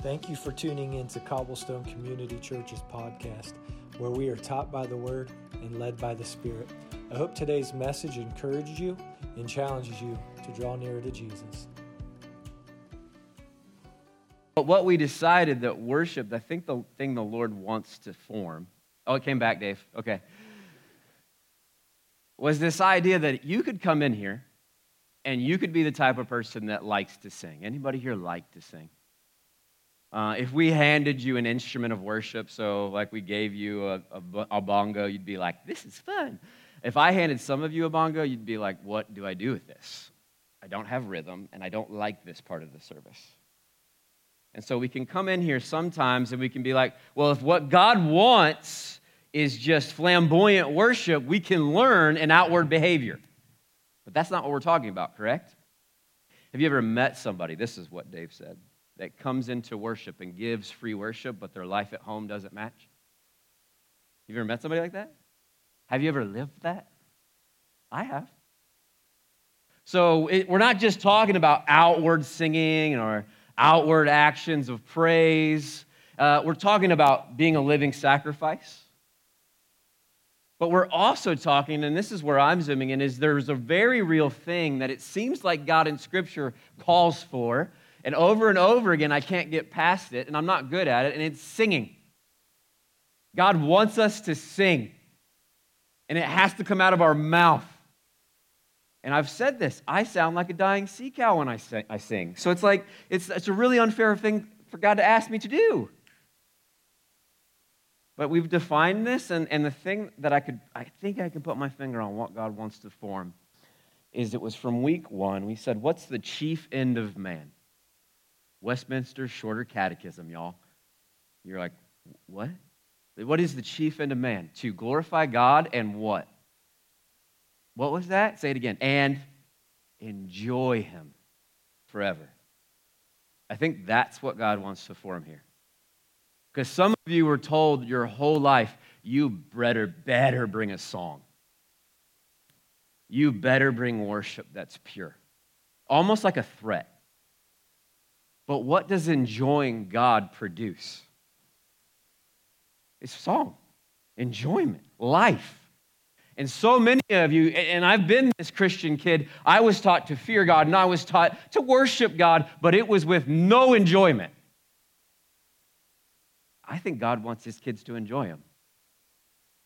Thank you for tuning in to Cobblestone Community Church's podcast, where we are taught by the Word and led by the Spirit. I hope today's message encourages you and challenges you to draw nearer to Jesus. But what we decided that worship, I think the thing the Lord wants to form, oh, it came back, Dave. Okay. Was this idea that you could come in here and you could be the type of person that likes to sing. Anybody here like to sing? Uh, if we handed you an instrument of worship, so like we gave you a, a, a, bongo, you'd be like, this is fun. If I handed some of you a bongo, you'd be like, what do I do with this? I don't have rhythm, and I don't like this part of the service. And so we can come in here sometimes and we can be like, well, if what God wants is just flamboyant worship, we can learn an outward behavior. But that's not what we're talking about, correct? Have you ever met somebody? This is what Dave said that comes into worship and gives free worship, but their life at home doesn't match? You ever met somebody like that? Have you ever lived that? I have. So it, we're not just talking about outward singing or outward actions of praise. Uh, we're talking about being a living sacrifice. But we're also talking, and this is where I'm zooming in, is there's a very real thing that it seems like God in Scripture calls for, and over and over again, I can't get past it, and I'm not good at it, and it's singing. God wants us to sing, and it has to come out of our mouth. And I've said this I sound like a dying sea cow when I sing. So it's like, it's, it's a really unfair thing for God to ask me to do. But we've defined this, and, and the thing that I could, I think I can put my finger on what God wants to form is it was from week one. We said, What's the chief end of man? Westminster Shorter Catechism, y'all. You're like, what? What is the chief end of man? To glorify God and what? What was that? Say it again. And enjoy Him forever. I think that's what God wants to form here. Because some of you were told your whole life, you better, better bring a song. You better bring worship that's pure. Almost like a threat. But what does enjoying God produce? It's song, enjoyment, life. And so many of you, and I've been this Christian kid, I was taught to fear God and I was taught to worship God, but it was with no enjoyment. I think God wants his kids to enjoy him.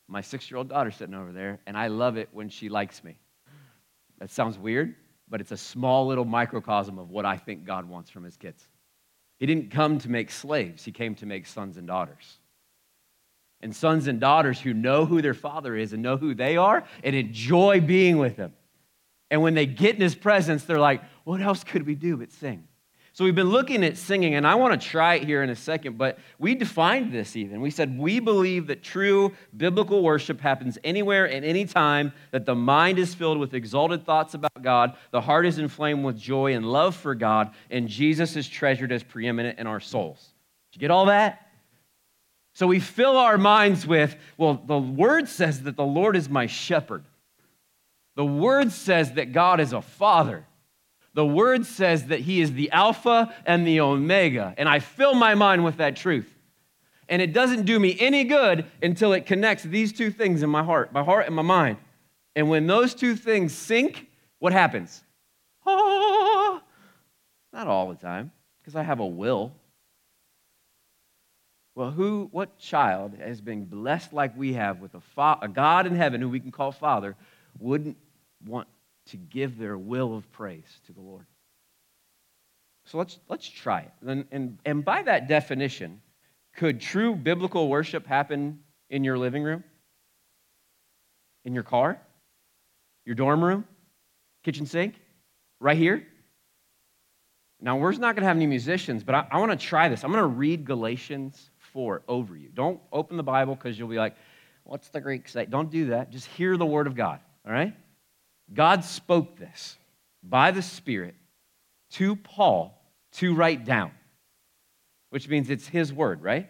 My six year old daughter sitting over there, and I love it when she likes me. That sounds weird, but it's a small little microcosm of what I think God wants from his kids. He didn't come to make slaves, he came to make sons and daughters. And sons and daughters who know who their father is and know who they are and enjoy being with him. And when they get in his presence, they're like, what else could we do but sing? So we've been looking at singing, and I want to try it here in a second, but we defined this even. We said we believe that true biblical worship happens anywhere and any time that the mind is filled with exalted thoughts about God, the heart is inflamed with joy and love for God, and Jesus is treasured as preeminent in our souls. Did you get all that? So we fill our minds with, well, the word says that the Lord is my shepherd. The word says that God is a father. The word says that he is the Alpha and the Omega. And I fill my mind with that truth. And it doesn't do me any good until it connects these two things in my heart, my heart and my mind. And when those two things sync, what happens? Oh, not all the time, because I have a will. Well, who, what child has been blessed like we have with a, fa- a God in heaven who we can call Father wouldn't want to give their will of praise to the Lord. So let's, let's try it. And, and, and by that definition, could true biblical worship happen in your living room? In your car? Your dorm room? Kitchen sink? Right here? Now, we're not going to have any musicians, but I, I want to try this. I'm going to read Galatians 4 over you. Don't open the Bible because you'll be like, what's the Greek say? Don't do that. Just hear the word of God, all right? God spoke this by the Spirit to Paul to write down, which means it's his word, right?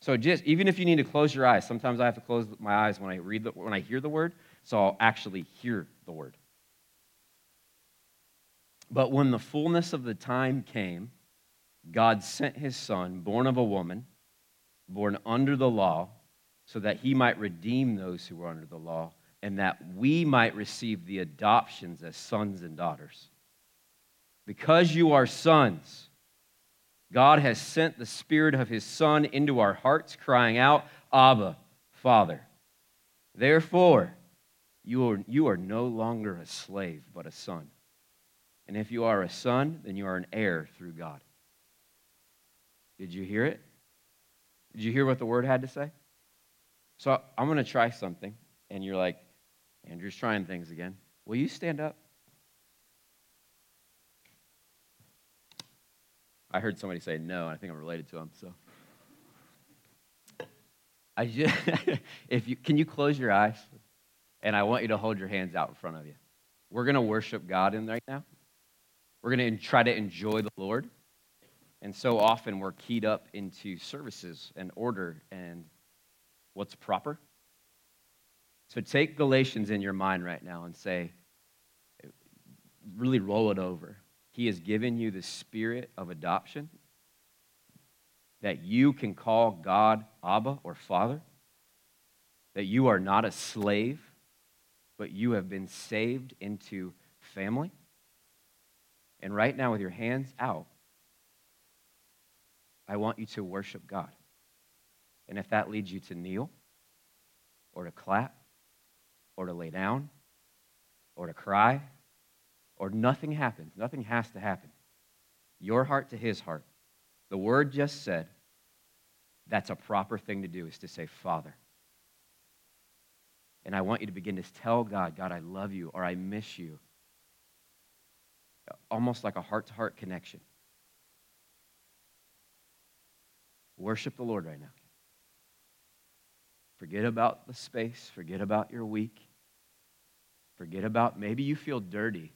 So just even if you need to close your eyes, sometimes I have to close my eyes when I read the, when I hear the word, so I'll actually hear the word. But when the fullness of the time came, God sent his son, born of a woman, born under the law, so that he might redeem those who were under the law, and that we might receive the adoptions as sons and daughters. Because you are sons, God has sent the Spirit of His Son into our hearts, crying out, Abba, Father. Therefore, you are, you are no longer a slave, but a son. And if you are a son, then you are an heir through God. Did you hear it? Did you hear what the word had to say? So I'm going to try something, and you're like, Andrew's trying things again. Will you stand up? I heard somebody say no, and I think I'm related to him. So, I just, if you can you close your eyes, and I want you to hold your hands out in front of you. We're gonna worship God in right now. We're gonna try to enjoy the Lord, and so often we're keyed up into services and order and what's proper. So take Galatians in your mind right now and say, really roll it over. He has given you the spirit of adoption that you can call God Abba or Father, that you are not a slave, but you have been saved into family. And right now, with your hands out, I want you to worship God. And if that leads you to kneel, or to clap, or to lay down, or to cry, or nothing happens. Nothing has to happen. Your heart to his heart. The word just said that's a proper thing to do is to say, Father. And I want you to begin to tell God, God, I love you or I miss you. Almost like a heart to heart connection. Worship the Lord right now. Forget about the space, forget about your week, forget about maybe you feel dirty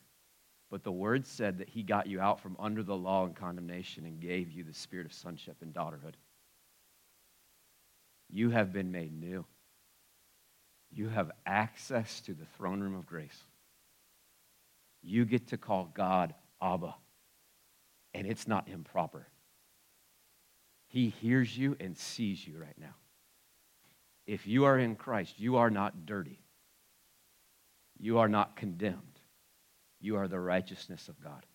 but the word said that he got you out from under the law and condemnation and gave you the spirit of sonship and daughterhood. You have been made new. You have access to the throne room of grace. You get to call God Abba, and it's not improper. He hears you and sees you right now. If you are in Christ, you are not dirty. You are not condemned. You are the righteousness of God.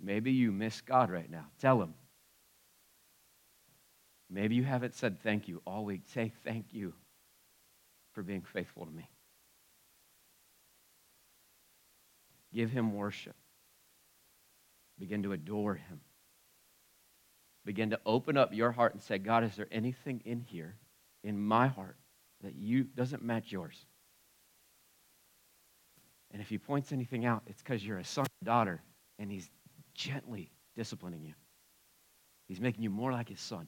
Maybe you miss God right now. Tell him. Maybe you haven't said thank you all week. Say thank you for being faithful to me. Give him worship. Begin to adore him. Begin to open up your heart and say, God, is there anything in here, in my heart, that you doesn't match yours? And if he points anything out, it's because you're a son or daughter, and he's gently disciplining you. He's making you more like his son.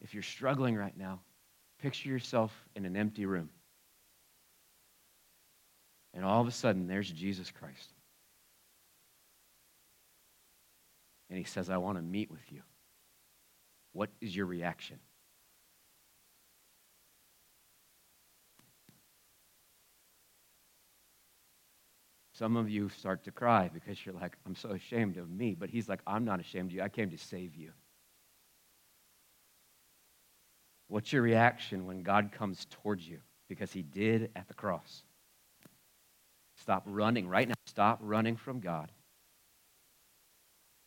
If you're struggling right now, picture yourself in an empty room. And all of a sudden, there's Jesus Christ. And he says, I want to meet with you. What is your reaction? Some of you start to cry because you're like, I'm so ashamed of me. But he's like, I'm not ashamed of you. I came to save you. What's your reaction when God comes towards you? Because he did at the cross. Stop running right now. Stop running from God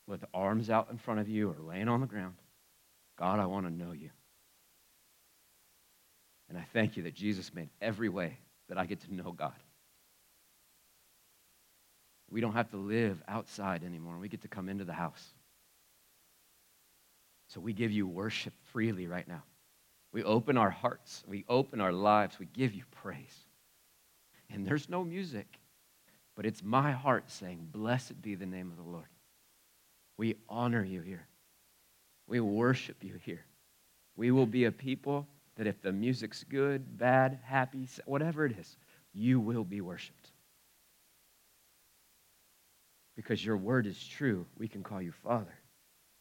with arms out in front of you or laying on the ground. God, I want to know you. And I thank you that Jesus made every way that I get to know God. We don't have to live outside anymore. We get to come into the house. So we give you worship freely right now. We open our hearts, we open our lives, we give you praise. And there's no music, but it's my heart saying, Blessed be the name of the Lord. We honor you here. We worship you here. We will be a people that if the music's good, bad, happy, whatever it is, you will be worshiped because your word is true, we can call you Father.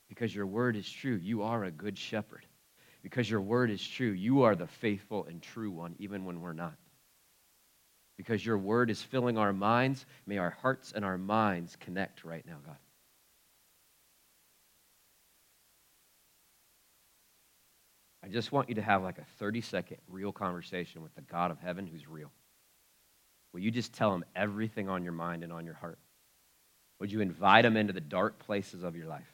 Because your word is true, you are a good shepherd. Because your word is true, you are the faithful and true one, even when we're not. because your word is filling our minds. May our hearts and our minds connect right now, God. I just want you to have like a 30 second real conversation with the God of heaven who's real. Will you just tell him everything on your mind and on your heart? Would you invite him into the dark places of your life?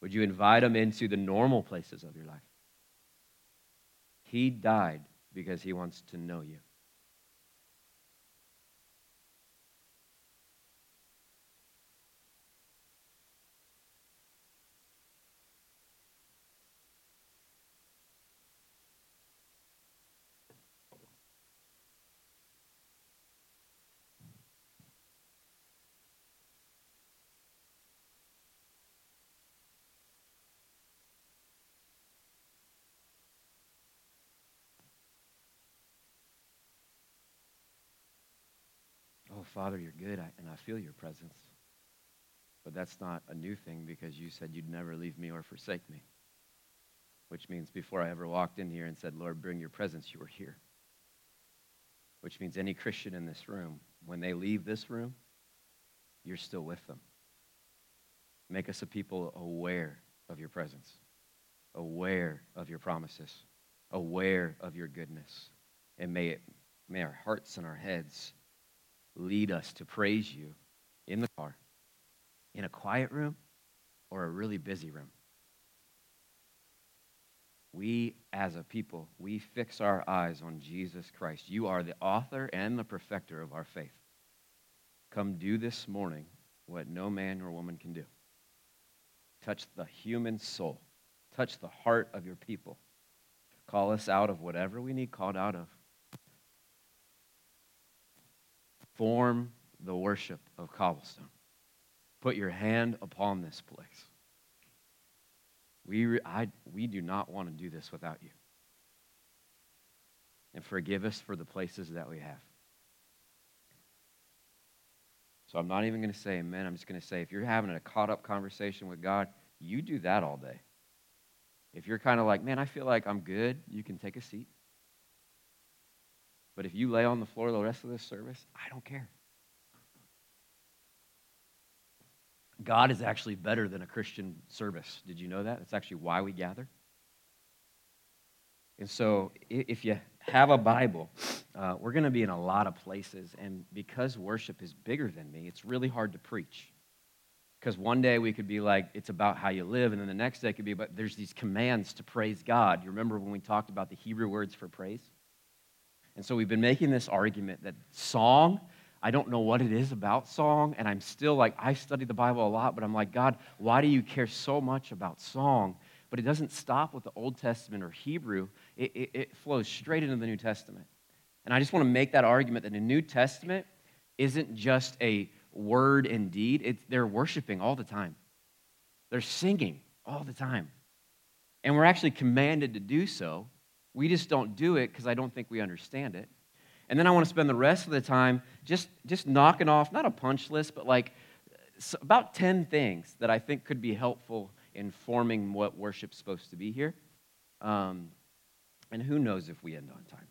Would you invite him into the normal places of your life? He died because he wants to know you. Oh, Father, you're good, and I feel your presence. But that's not a new thing because you said you'd never leave me or forsake me. Which means before I ever walked in here and said, Lord, bring your presence, you were here. Which means any Christian in this room, when they leave this room, you're still with them. Make us a people aware of your presence, aware of your promises, aware of your goodness. And may, it, may our hearts and our heads lead us to praise you in the car, in a quiet room, or a really busy room. We, as a people, we fix our eyes on Jesus Christ. You are the author and the perfecter of our faith. Come do this morning what no man or woman can do. Touch the human soul. Touch the heart of your people. Call us out of whatever we need called out of. Form the worship of Cobblestone. Put your hand upon this place. We, I, we do not want to do this without you. And forgive us for the places that we have. So I'm not even going to say amen. I'm just going to say if you're having a caught up conversation with God, you do that all day. If you're kind of like, man, I feel like I'm good, you can take a seat. But if you lay on the floor the rest of this service, I don't care. God is actually better than a Christian service. Did you know that? That's actually why we gather. And so, if you have a Bible, uh, we're going to be in a lot of places. And because worship is bigger than me, it's really hard to preach. Because one day we could be like, it's about how you live. And then the next day could be, but there's these commands to praise God. You remember when we talked about the Hebrew words for praise? And so we've been making this argument that song, I don't know what it is about song, and I'm still like, I study the Bible a lot, but I'm like, God, why do you care so much about song? But it doesn't stop with the Old Testament or Hebrew, it, it, it flows straight into the New Testament. And I just want to make that argument that the New Testament isn't just a word and deed, they're worshiping all the time, they're singing all the time. And we're actually commanded to do so we just don't do it because I don't think we understand it. And then I want to spend the rest of the time just, just knocking off, not a punch list, but like about 10 things that I think could be helpful in forming what worship's supposed to be here. Um, and who knows if we end on time.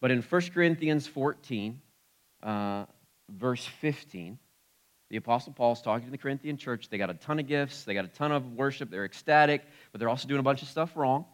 But in 1 Corinthians 14, uh, verse 15, the Apostle Paul is talking to the Corinthian church. They got a ton of gifts, they got a ton of worship, they're ecstatic, but they're also doing a bunch of stuff wrong.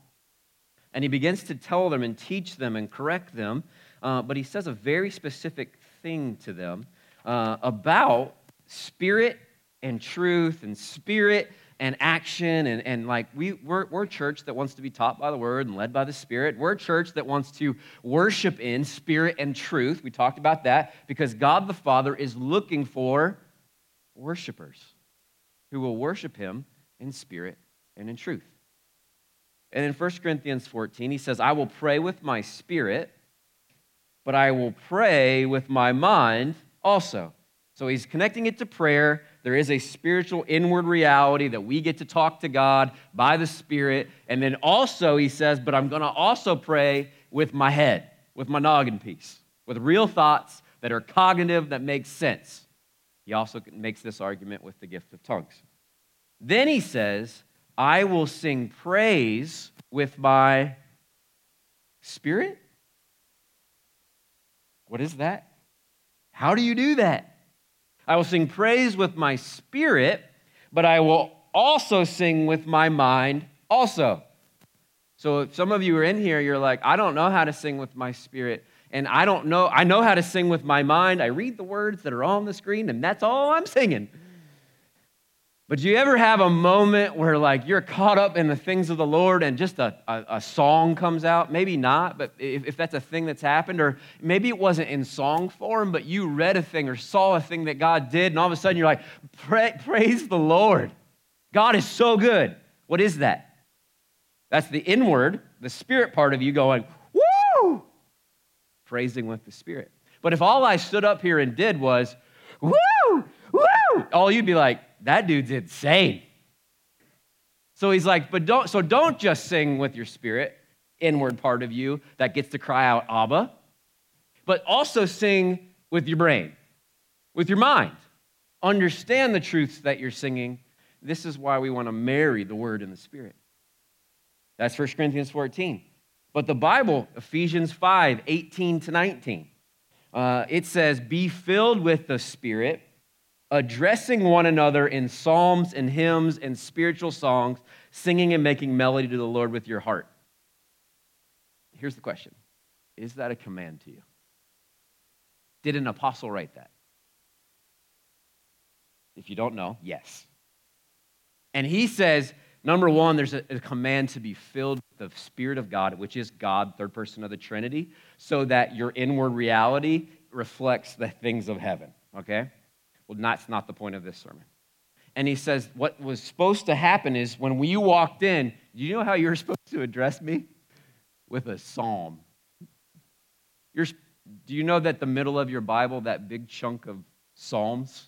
And he begins to tell them and teach them and correct them. Uh, but he says a very specific thing to them uh, about spirit and truth and spirit and action. And, and like we, we're, we're a church that wants to be taught by the word and led by the spirit. We're a church that wants to worship in spirit and truth. We talked about that because god the father is looking for worshipers who will worship him in spirit and in truth and in 1 Corinthians 14, he says, I will pray with my spirit, but I will pray with my mind also. So he's connecting it to prayer. There is a spiritual inward reality that we get to talk to God by the Spirit. And then also, he says, but I'm going to also pray with my head, with my noggin piece, with real thoughts that are cognitive, that make sense. He also makes this argument with the gift of tongues. Then he says, I will sing praise with my spirit. What is that? How do you do that? I will sing praise with my spirit, but I will also sing with my mind also. So if some of you are in here, you're like, I don't know how to sing with my spirit. And I don't know, I know how to sing with my mind. I read the words that are on the screen, and that's all I'm singing. But do you ever have a moment where, like, you're caught up in the things of the Lord and just a, a, a song comes out? Maybe not, but if, if, that's a thing that's happened, or maybe it wasn't in song form, but you read a thing or saw a thing that God did, and all of a sudden you're like, Praise the Lord. God is so good. What is that? That's the inward, the spirit part of you going, Woo! Praising with the spirit. But if all I stood up here and did was, Woo! Woo! All you'd be like, that dude's insane. So he's like, but don't, so don't just sing with your spirit, inward part of you that gets to cry out, Abba, but also sing with your brain, with your mind. Understand the truths that you're singing. This is why we want to marry the word and the spirit. That's 1 Corinthians 14. But the Bible, Ephesians 5 18 to 19, uh, it says, Be filled with the Spirit addressing one another in psalms and hymns and spiritual songs, singing and making melody to the Lord with your heart. Here's the question Is that a command to you? Did an apostle write that? If you don't know, yes. And he says, number one, there's a, a, command to be filled with the Spirit of God, which is God, third person of the Trinity, so that your inward reality reflects the things of heaven, okay? Well, that's not the point of this sermon. And he says, What was supposed to happen is when you walked in, do you know how you were supposed to address me? With a psalm. You're, do you know that the middle of your Bible, that big chunk of psalms,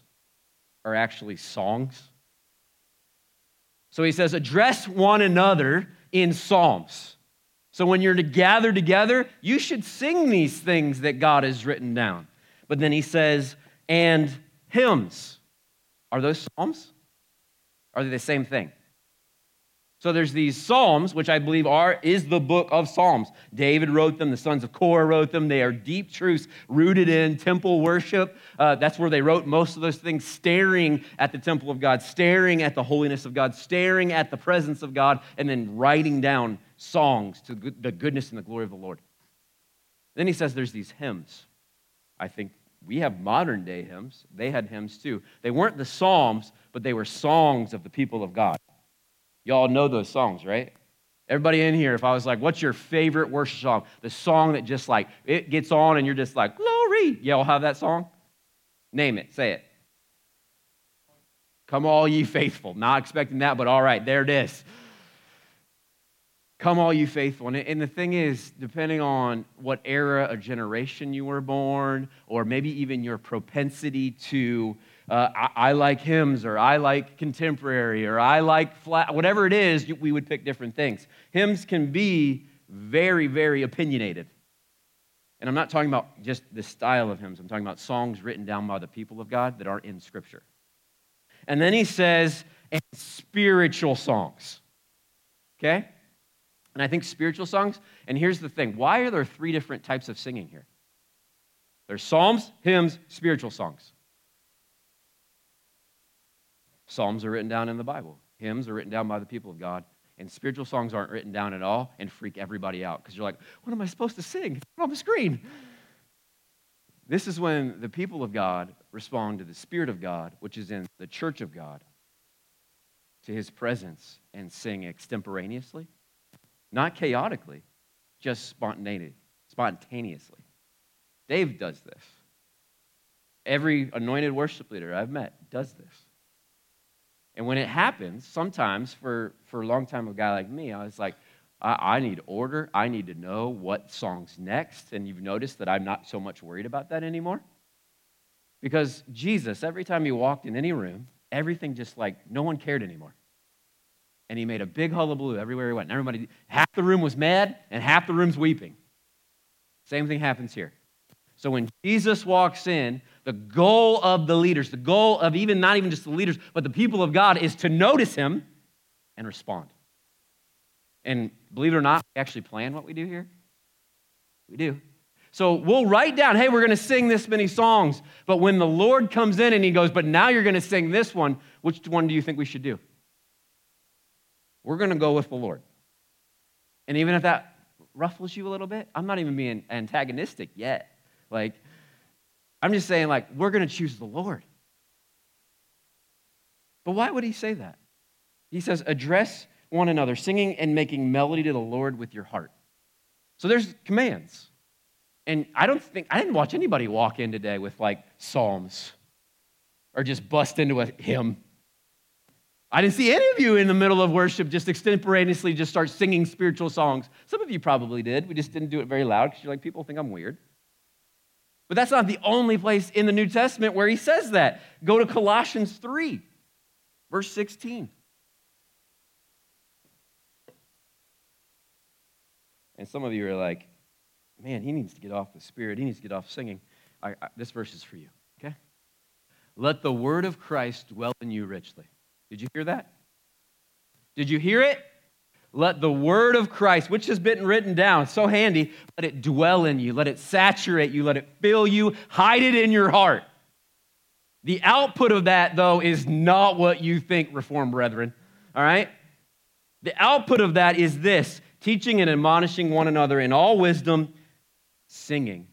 are actually songs? So he says, Address one another in psalms. So when you're to gather together, you should sing these things that God has written down. But then he says, and hymns. Are those psalms? Are they the same thing? So there's these psalms, which I believe are is the book of Psalms. David wrote them. The sons of Korah wrote them. They are deep truths rooted in temple worship. Uh, that's where they wrote most of those things, staring at the temple of God, staring at the holiness of God, staring at the presence of God, and then writing down songs to the goodness and the glory of the Lord. Then he says there's these hymns. I think we have modern day hymns. They had hymns too. They weren't the Psalms, but they were songs of the people of God. Y'all know those songs, right? Everybody in here, if I was like, what's your favorite worship song? The song that just like, it gets on and you're just like, glory. Y'all have that song? Name it, say it. Come all ye faithful. Not expecting that, but all right, there it is. Come, all you faithful. And the thing is, depending on what era or generation you were born, or maybe even your propensity to, uh, I, I, like hymns, or I like contemporary, or I like flat, whatever it is, we would pick different things. Hymns can be very, very opinionated. And I'm not talking about just the style of hymns, I'm talking about songs written down by the people of God that aren't in Scripture. And then he says, and spiritual songs. Okay? And I think spiritual songs, and here's the thing why are there three different types of singing here? There's psalms, hymns, spiritual songs. Psalms are written down in the Bible, hymns are written down by the people of God, and spiritual songs aren't written down at all and freak everybody out because you're like, what am I supposed to sing? It's on the screen. This is when the people of God respond to the Spirit of God, which is in the church of God, to his presence and sing extemporaneously not chaotically, just spontaneously. Dave does this. Every anointed worship leader I've met does this. And when it happens, sometimes for, for a long time, a guy like me, I was like, I, I need order. I need to know what song's next. And you've noticed that I'm not so much worried about that anymore. Because Jesus, every time he walked in any room, everything just like no one cared anymore and he made a big hullabaloo everywhere he went. And everybody, half the room was mad and half the room's weeping. Same thing happens here. So when Jesus walks in, the goal of the leaders, the goal of even not even just the leaders, but the people of God is to notice him and respond. And believe it or not, we actually plan what we do here. We do. So we'll write down, hey, we're going to sing this many songs. But when the Lord comes in and he goes, but now you're going to sing this one, which one do you think we should do? We're going to go with the Lord. And even if that ruffles you a little bit, I'm not even being antagonistic yet. Like, I'm just saying, like, we're going to choose the Lord. But why would he say that? He says, address one another, singing and making melody to the Lord with your heart. So there's commands. And I don't think, I didn't watch anybody walk in today with like Psalms or just bust into a hymn. I didn't see any of you in the middle of worship just extemporaneously just start singing spiritual songs. Some of you probably did. We just didn't do it very loud because you're like, people think I'm weird. But that's not the only place in the New Testament where he says that. Go to Colossians 3, verse 16. And some of you are like, man, he needs to get off the spirit. He needs to get off singing. I, I, this verse is for you, okay? Let the word of Christ dwell in you richly. Did you hear that? Did you hear it? Let the word of Christ, which has been written down, so handy, let it dwell in you, let it saturate you, let it fill you, hide it in your heart. The output of that, though, is not what you think, Reformed brethren. All right? The output of that is this teaching and admonishing one another in all wisdom, singing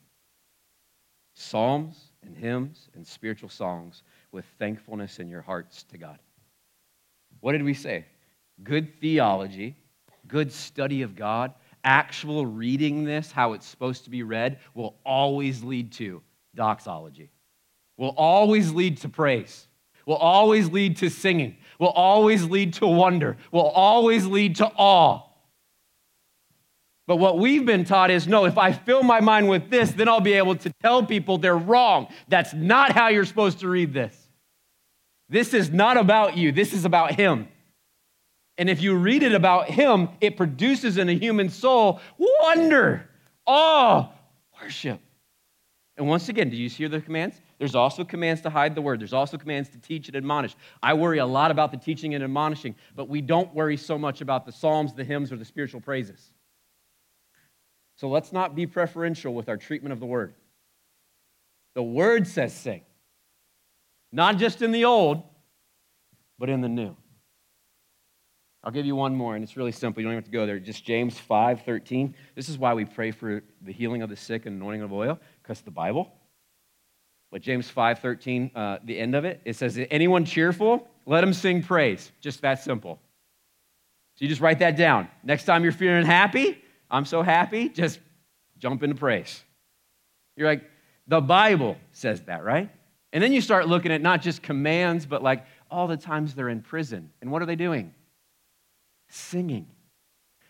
psalms and hymns and spiritual songs with thankfulness in your hearts to God. What did we say? Good theology, good study of God, actual reading this, how it's supposed to be read, will always lead to doxology, will always lead to praise, will always lead to singing, will always lead to wonder, will always lead to awe. But what we've been taught is no, if I fill my mind with this, then I'll be able to tell people they're wrong. That's not how you're supposed to read this. This is not about you, this is about Him. And if you read it about Him, it produces in a human soul wonder, awe, worship. And once again, do you hear the commands? There's also commands to hide the word. There's also commands to teach and admonish. I worry a lot about the teaching and admonishing, but we don't worry so much about the psalms, the hymns, or the spiritual praises. So let's not be preferential with our treatment of the word. The word says sing, not just in the old, but in the new. I'll give you one more, and it's really simple. You don't even have to go there. Just James 5 13. This is why we pray for the healing of the sick and anointing of oil, because the Bible. But James 5 13, uh, the end of it, it says, Anyone cheerful? Let him sing praise. Just that simple. So you just write that down. Next time you're feeling happy, I'm so happy, just jump into praise. You're like, the Bible says that, right? And then you start looking at not just commands, but like all the times they're in prison. And what are they doing? Singing.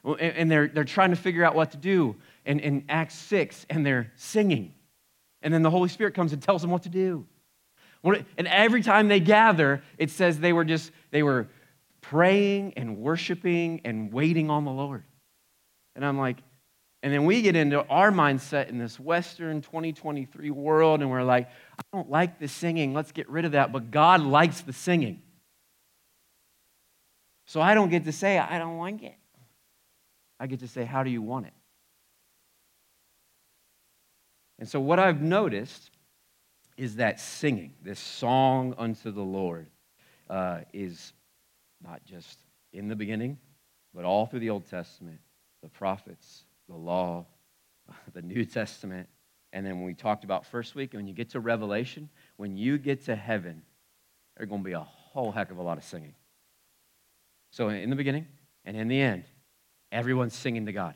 And they're, they're trying to figure out what to do. And in Acts 6, and they're singing. And then the Holy Spirit comes and tells them what to do. And every time they gather, it says they were just, they were praying and worshiping and waiting on the Lord. And I'm like, and then we get into our mindset in this Western 2023 world, and we're like, I don't like the singing. Let's get rid of that. But God likes the singing. So I don't get to say, I don't like it. I get to say, How do you want it? And so what I've noticed is that singing, this song unto the Lord, uh, is not just in the beginning, but all through the Old Testament the prophets, the law, the New Testament. And then when we talked about first week, and when you get to Revelation, when you get to heaven, there's going to be a whole heck of a lot of singing. So in the beginning and in the end, everyone's singing to God.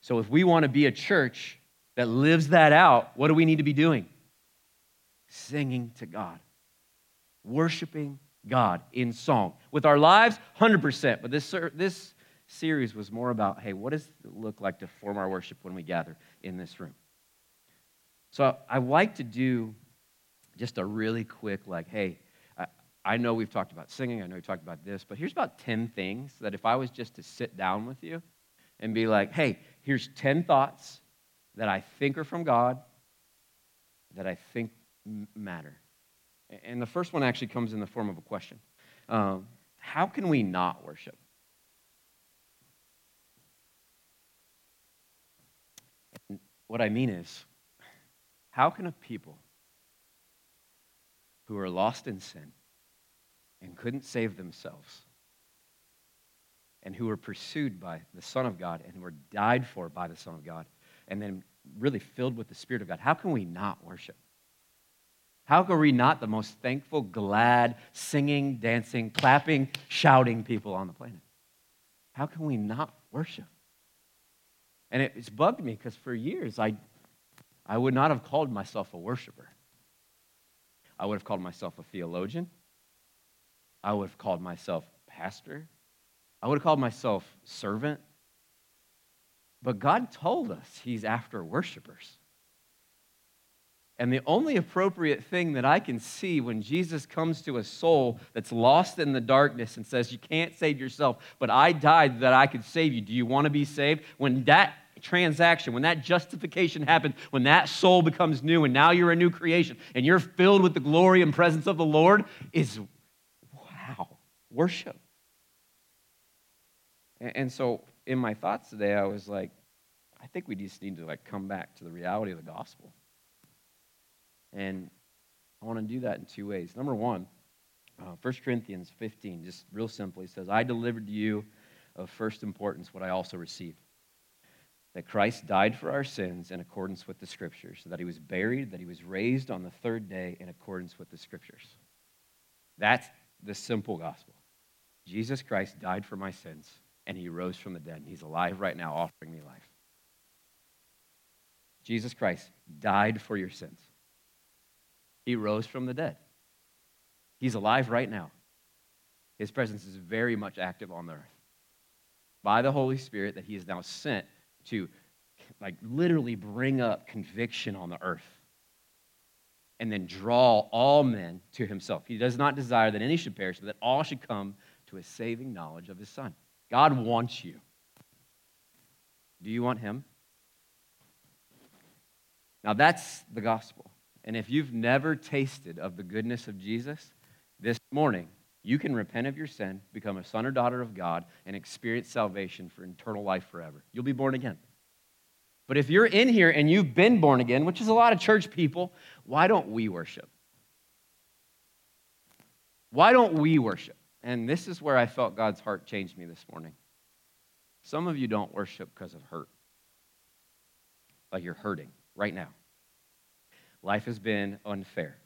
So if we want to be a church that lives that out, what do we need to be doing? Singing to God, worshiping God in song. With our lives, 100%. But this, this series was more about hey, what does it look like to form our worship when we gather in this room? So I like to do just a really quick, like, hey, I, know we've talked about singing, I know we talked about this, but here's about 10 things that if I was just to sit down with you and be like, hey, here's 10 thoughts that I think are from God, that I think matter. And the first one actually comes in the form of a question um, How can we not worship? What I mean is, how can a people who are lost in sin and couldn't save themselves and who were pursued by the Son of God and were died for by the Son of God and then really filled with the Spirit of God, how can we not worship? How are we not the most thankful, glad, singing, dancing, clapping, shouting people on the planet? How can we not worship? And it's bugged me because for years I, I would not have called myself a worshiper. I would have called myself a theologian. I would have called myself pastor. I would have called myself servant. But God told us He's after worshipers. And the only appropriate thing that I can see when Jesus comes to a soul that's lost in the darkness and says, You can't save yourself, but I died that I could save you. Do you want to be saved? When that transaction, when that justification happens, when that soul becomes new and now you're a new creation and you're filled with the glory and presence of the Lord, is wow, worship. And so in my thoughts today, I was like, I think we just need to like come back to the reality of the gospel. And I want to do that in two ways. Number one, uh, 1 Corinthians 15, just real simply says, I delivered to you of first importance what I also received. That Christ died for our sins in accordance with the Scriptures, that he was buried, that he was raised on the third day in accordance with the Scriptures. That's the simple gospel. Jesus Christ died for my sins, and he rose from the dead. And he's alive right now, offering me life. Jesus Christ died for your sins. He rose from the dead. He's alive right now. His presence is very much active on the earth. By the Holy Spirit that he is now sent to like literally bring up conviction on the earth and then draw all men to himself. He does not desire that any should perish, but that all should come to a saving knowledge of his son. God wants you. Do you want him? Now that's the gospel. And if you've never tasted of the goodness of Jesus, this morning, you can repent of your sin, become a son or daughter of God, and experience salvation for eternal life forever. You'll be born again. But if you're in here and you've been born again, which is a lot of church people, why don't we worship? Why don't we worship? And this is where I felt God's heart changed me this morning. Some of you don't worship because of hurt, like you're hurting right now. Life has been unfair.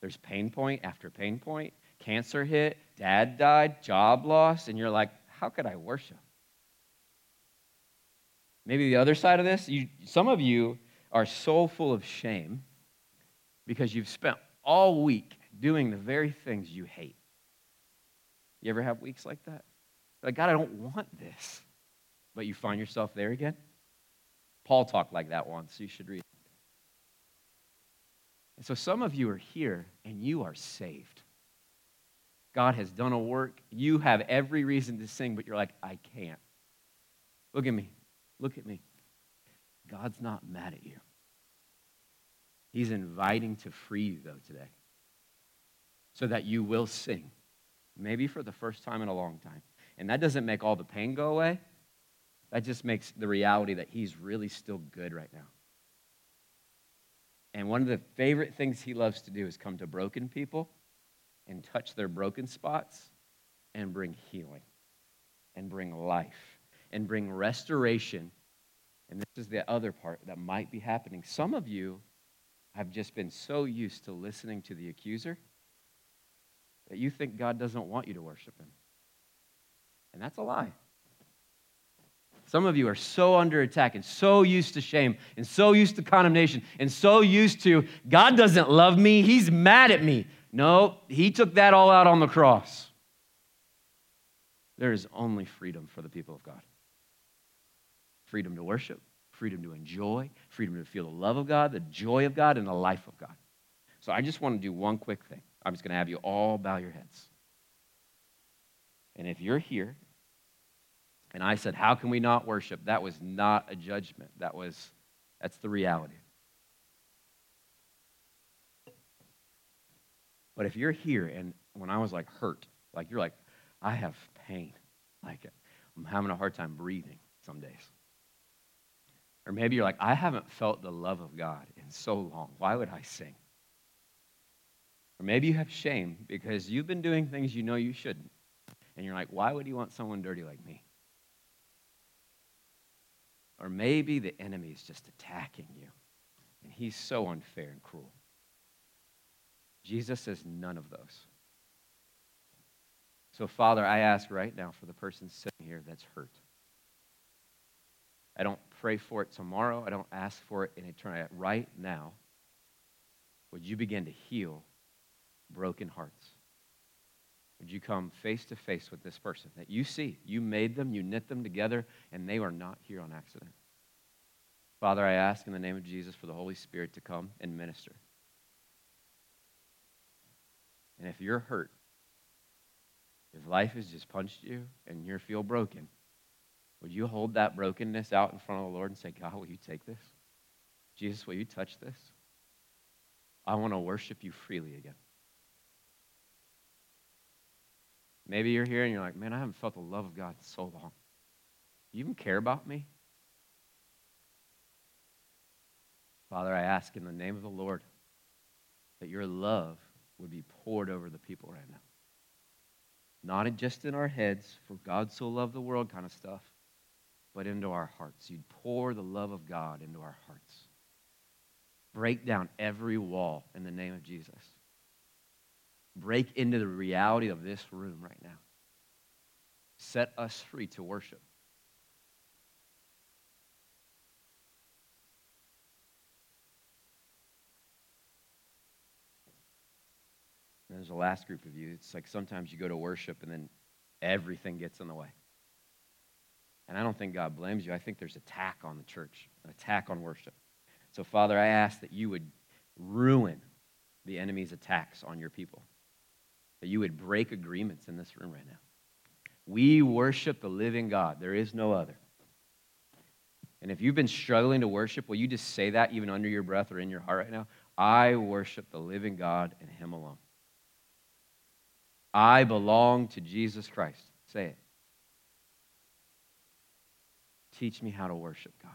There's pain point after pain point. Cancer hit, dad died, job loss, and you're like, how could I worship? Maybe the other side of this, you, some of you are so full of shame because you've spent all week doing the very things you hate. You ever have weeks like that? Like, God, I don't want this. But you find yourself there again? Paul talked like that once. You should read. And so some of you are here and you are saved. God has done a work. You have every reason to sing, but you're like, I can't. Look at me. Look at me. God's not mad at you. He's inviting to free you, though, today, so that you will sing, maybe for the first time in a long time. And that doesn't make all the pain go away. That just makes the reality that He's really still good right now. And one of the favorite things he loves to do is come to broken people and touch their broken spots and bring healing and bring life and bring restoration. And this is the other part that might be happening. Some of you have just been so used to listening to the accuser that you think God doesn't want you to worship him. And that's a lie. Some of you are so under attack and so used to shame and so used to condemnation and so used to, God doesn't love me, He's mad at me. No, He took that all out on the cross. There is only freedom for the people of God freedom to worship, freedom to enjoy, freedom to feel the love of God, the joy of God, and the life of God. So I just want to do one quick thing. I'm just going to have you all bow your heads. And if you're here and I said, How can we not worship? That was not a judgment. That was, that's the reality. But if you're here and when I was like hurt, like you're like, I have pain, like I'm having a hard time breathing some days. Or maybe you're like, I haven't felt the love of God in so long. Why would I sing? Or maybe you have shame because you've been doing things you know you shouldn't. And you're like, why would you want someone dirty like me? Or maybe the enemy is just attacking you and he's so unfair and cruel. Jesus says none of those. So, Father, I ask right now for the person sitting here that's hurt. I don't pray for it tomorrow. I don't ask for it in eternity. Right now, would you begin to heal broken hearts? Would you come face to face with this person that you see? You made them, you knit them together, and they are not here on accident. Father, I ask in the name of Jesus for the Holy Spirit to come and minister. And if you're hurt, if life has just punched you and you feel broken, would you hold that brokenness out in front of the Lord and say, God, will you take this? Jesus, will you touch this? I want to worship you freely again. Maybe you're here and you're like, man, I haven't felt the love of God in so long. You even care about me? Father, I ask in the name of the Lord that your love would be poured over the people right now. Not just in our heads, for God so loved the world kind of stuff, but into our hearts. You'd pour the love of God into our hearts. Break down every wall in the name of Jesus. Break into the reality of this room right now. Set us free to worship. And there's a last group of you. It's like sometimes you go to worship and then everything gets in the way. And I don't think God blames you. I think there's attack on the church, an attack on worship. So, Father, I ask that you would ruin the enemy's attacks on your people, that you would break agreements in this room right now. We worship the living God, there is no other. And if you've been struggling to worship, will you just say that even under your breath or in your heart right now? I worship the living God and Him alone. I belong to Jesus Christ. Say it. Teach me how to worship God.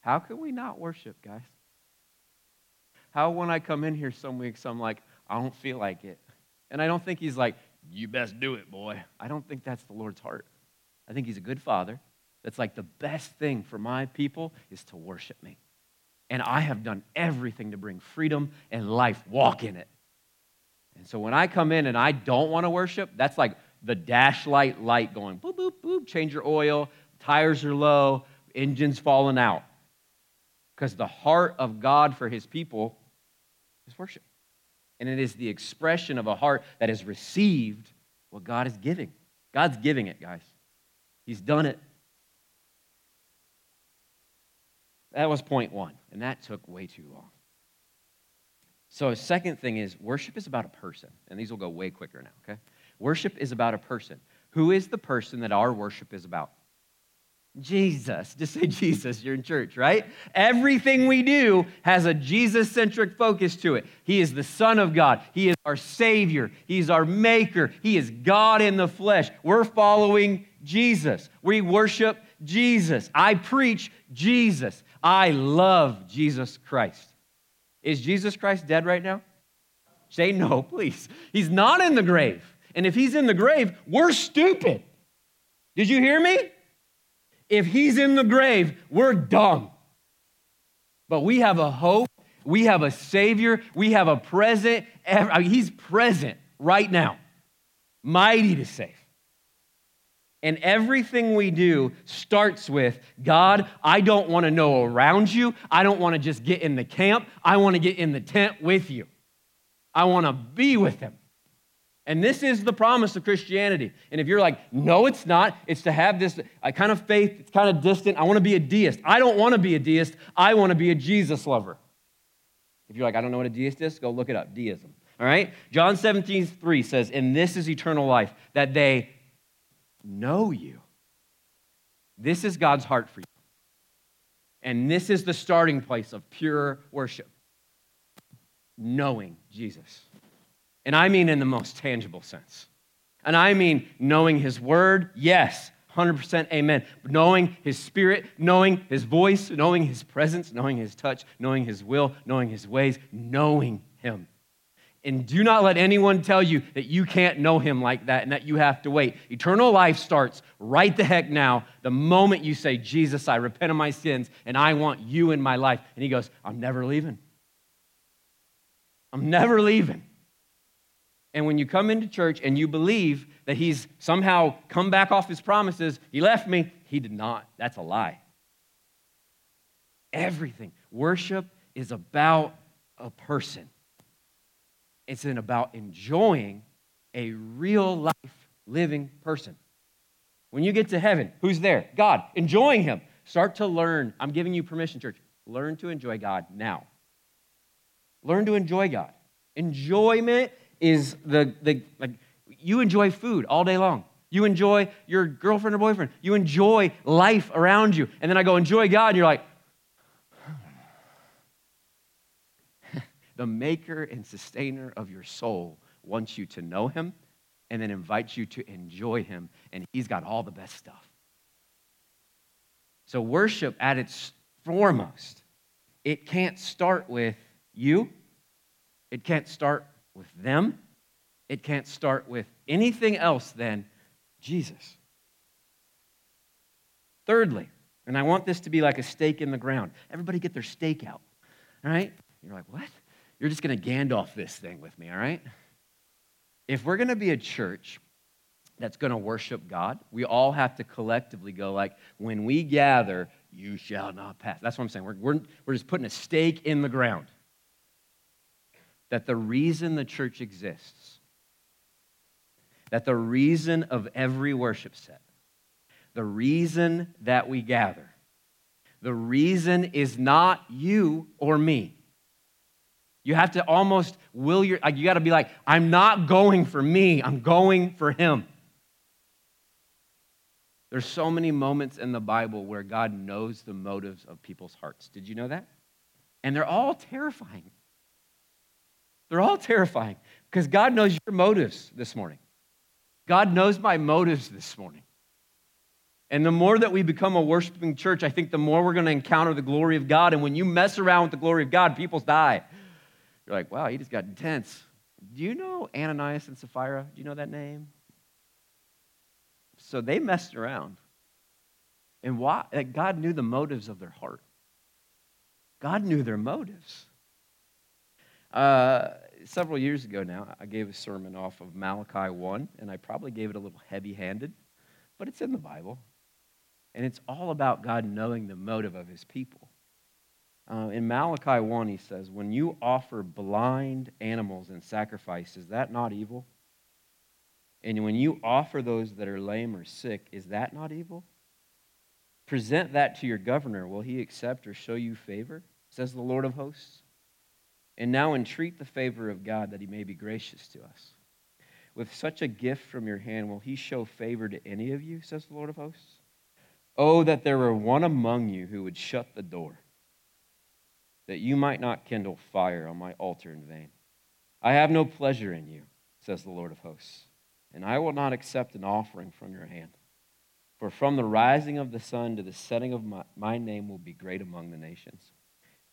How can we not worship, guys? How, when I come in here some weeks, I'm like, I don't feel like it. And I don't think he's like, you best do it, boy. I don't think that's the Lord's heart. I think he's a good father. That's like the best thing for my people is to worship me. And I have done everything to bring freedom and life. Walk in it. And so when I come in and I don't want to worship, that's like the dash light light going boop, boop, boop, change your oil, tires are low, engine's falling out. Because the heart of God for his people is worship. And it is the expression of a heart that has received what God is giving. God's giving it, guys. He's done it. That was point one, and that took way too long. So, a second thing is worship is about a person, and these will go way quicker now, okay? Worship is about a person. Who is the person that our worship is about? Jesus. Just say Jesus, you're in church, right? Everything we do has a Jesus centric focus to it. He is the Son of God, He is our Savior, He's our Maker, He is God in the flesh. We're following Jesus. We worship Jesus. I preach Jesus. I love Jesus Christ. Is Jesus Christ dead right now? Say no, please. He's not in the grave. And if he's in the grave, we're stupid. Did you hear me? If he's in the grave, we're dumb. But we have a hope, we have a Savior, we have a present. He's present right now, mighty to save. And everything we do starts with God, I don't want to know around you. I don't want to just get in the camp. I want to get in the tent with you. I want to be with Him. And this is the promise of Christianity. And if you're like, no, it's not, it's to have this uh, kind of faith, it's kind of distant. I want to be a deist. I don't want to be a deist. I want to be a Jesus lover. If you're like, I don't know what a deist is, go look it up deism. All right? John 17, 3 says, And this is eternal life, that they know you. This is God's heart for you. And this is the starting place of pure worship knowing Jesus. And I mean in the most tangible sense. And I mean knowing his word, yes, 100% amen. Knowing his spirit, knowing his voice, knowing his presence, knowing his touch, knowing his will, knowing his ways, knowing him. And do not let anyone tell you that you can't know him like that and that you have to wait. Eternal life starts right the heck now, the moment you say, Jesus, I repent of my sins and I want you in my life. And he goes, I'm never leaving. I'm never leaving. And when you come into church and you believe that he's somehow come back off his promises, he left me, he did not. That's a lie. Everything. Worship is about a person, it's about enjoying a real life living person. When you get to heaven, who's there? God, enjoying him. Start to learn. I'm giving you permission, church. Learn to enjoy God now. Learn to enjoy God. Enjoyment is the, the like you enjoy food all day long. You enjoy your girlfriend or boyfriend. You enjoy life around you. And then I go, enjoy God, and you're like, the maker and sustainer of your soul wants you to know him and then invites you to enjoy him. And he's got all the best stuff. So, worship at its foremost, it can't start with you, it can't start with them. It can't start with anything else than Jesus. Thirdly, and I want this to be like a stake in the ground. Everybody get their stake out. All right? You're like, what? You're just going to Gandalf this thing with me, all right? If we're going to be a church that's going to worship God, we all have to collectively go like, when we gather, you shall not pass. That's what I'm saying. We're, we're, we're just putting a stake in the ground that the reason the church exists, that the reason of every worship set, the reason that we gather, the reason is not you or me. You have to almost will your, like, you got to be like, I'm not going for me, I'm going for him. There's so many moments in the Bible where God knows the motives of people's hearts. Did you know that? And they're all terrifying. They're all terrifying because God knows your motives this morning. God knows my motives this morning. And the more that we become a worshiping church, I think the more we're going to encounter the glory of God. And when you mess around with the glory of God, people die. You're like, wow, he just got intense. Do you know Ananias and Sapphira? Do you know that name? So they messed around. And why? God knew the motives of their heart. God knew their motives. Uh, several years ago now, I gave a sermon off of Malachi 1, and I probably gave it a little heavy handed, but it's in the Bible. And it's all about God knowing the motive of his people. Uh, in Malachi 1, he says, When you offer blind animals in sacrifice, is that not evil? And when you offer those that are lame or sick, is that not evil? Present that to your governor. Will he accept or show you favor? Says the Lord of hosts. And now entreat the favor of God that he may be gracious to us. With such a gift from your hand, will he show favor to any of you, says the Lord of hosts? Oh, that there were one among you who would shut the door, that you might not kindle fire on my altar in vain. I have no pleasure in you, says the Lord of hosts, and I will not accept an offering from your hand. For from the rising of the sun to the setting of my, my name will be great among the nations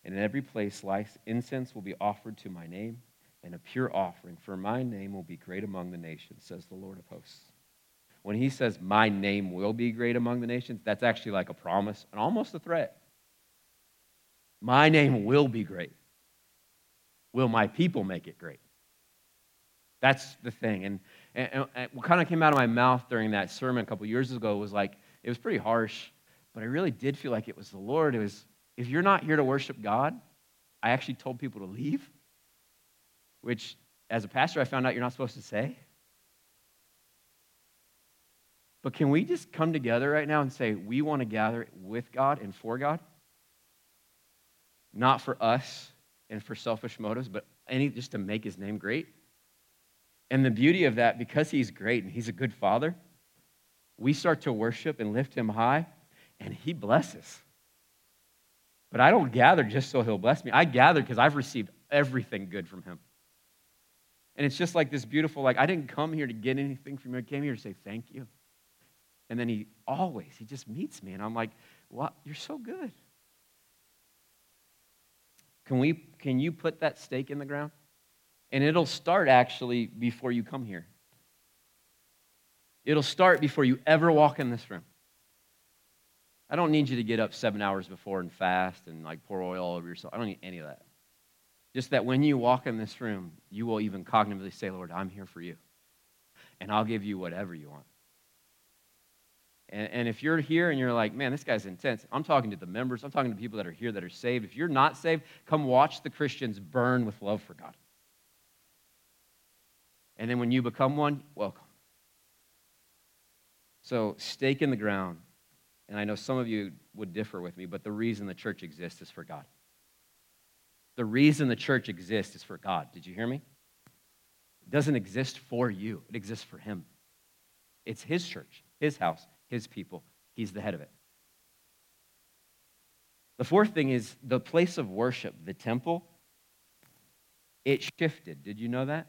and in every place incense will be offered to my name, and a pure offering, for my name will be great among the nations, says the Lord of hosts. When he says, My name will be great among the nations, that's actually like a promise and almost a threat. My name will be great. Will my people make it great? That's the thing. And, and, and what kind of came out of my mouth during that sermon a couple years ago was like, it was pretty harsh, but I really did feel like it was the Lord. It was, if you're not here to worship God, I actually told people to leave, which as a pastor I found out you're not supposed to say. But can we just come together right now and say we want to gather with God and for God? Not for us and for selfish motives, but any just to make his name great. And the beauty of that, because he's great and he's a good father, we start to worship and lift him high, and he blesses. But I don't gather just so he'll bless me. I gather because I've received everything good from him. And it's just like this beautiful, like, I didn't come here to get anything from you. I came here to say thank you. And then he always, he just meets me. And I'm like, what? You're so good. Can, we, can you put that stake in the ground? And it'll start actually before you come here. It'll start before you ever walk in this room. I don't need you to get up seven hours before and fast and like pour oil all over yourself. I don't need any of that. Just that when you walk in this room, you will even cognitively say, Lord, I'm here for you. And I'll give you whatever you want. And, and, if you're here and you're like, man, this guy's intense, I'm talking to the members, I'm talking to people that are here that are saved. If you're not saved, come watch the Christians burn with love for God. And then when you become one, welcome. So, stake in the ground. And I know some of you would differ with me, but the reason the church exists is for God. The reason the church exists is for God. Did you hear me? It doesn't exist for you, it exists for Him. It's His church, His house, His people. He's the head of it. The fourth thing is the place of worship, the temple, it shifted. Did you know that?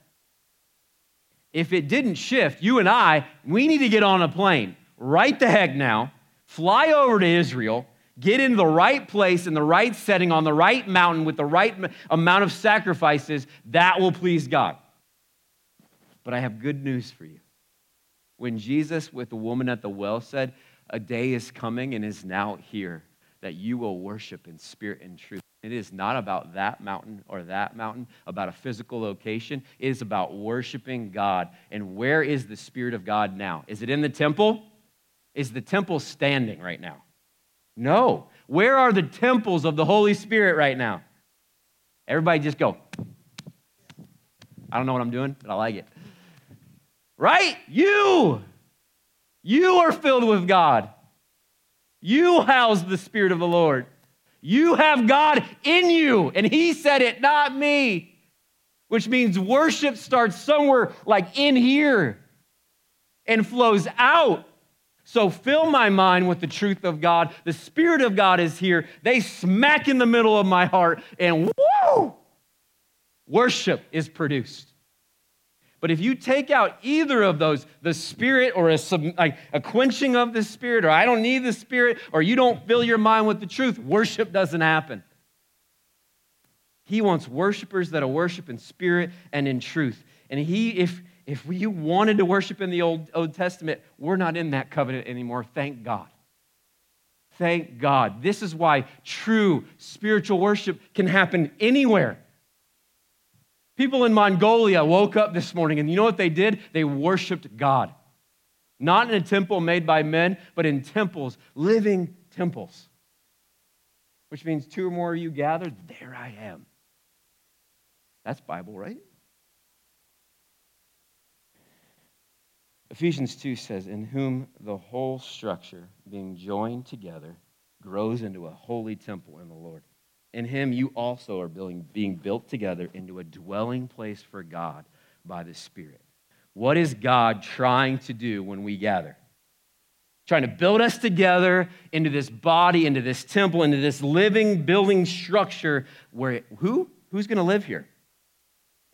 If it didn't shift, you and I, we need to get on a plane right the heck now, fly over to Israel, get in the right place, in the right setting, on the right mountain with the right amount of sacrifices, that will please God. But I have good news for you. When Jesus, with the woman at the well, said, A day is coming and is now here that you will worship in spirit and truth. It is not about that mountain or that mountain, about a physical location. It is about worshiping God. And where is the Spirit of God now? Is it in the temple? Is the temple standing right now? No. Where are the temples of the Holy Spirit right now? Everybody just go. I don't know what I'm doing, but I like it. Right? You. You are filled with God. You house the Spirit of the Lord. You have God in you, and He said it, not me. Which means worship starts somewhere like in here and flows out. So fill my mind with the truth of God. The Spirit of God is here. They smack in the middle of my heart, and whoa, worship is produced. But if you take out either of those, the spirit or a, like a quenching of the spirit, or I don't need the spirit, or you don't fill your mind with the truth, worship doesn't happen. He wants worshipers that are worship in spirit and in truth. And he, if if you wanted to worship in the Old, Old Testament, we're not in that covenant anymore. Thank God. Thank God. This is why true spiritual worship can happen anywhere. People in Mongolia woke up this morning, and you know what they did? They worshiped God. Not in a temple made by men, but in temples, living temples. Which means two or more of you gathered, there I am. That's Bible, right? Ephesians 2 says, In whom the whole structure, being joined together, grows into a holy temple in the Lord. In him you also are building, being built together into a dwelling place for God by the Spirit. What is God trying to do when we gather? Trying to build us together into this body, into this temple, into this living building structure where who? Who's going to live here?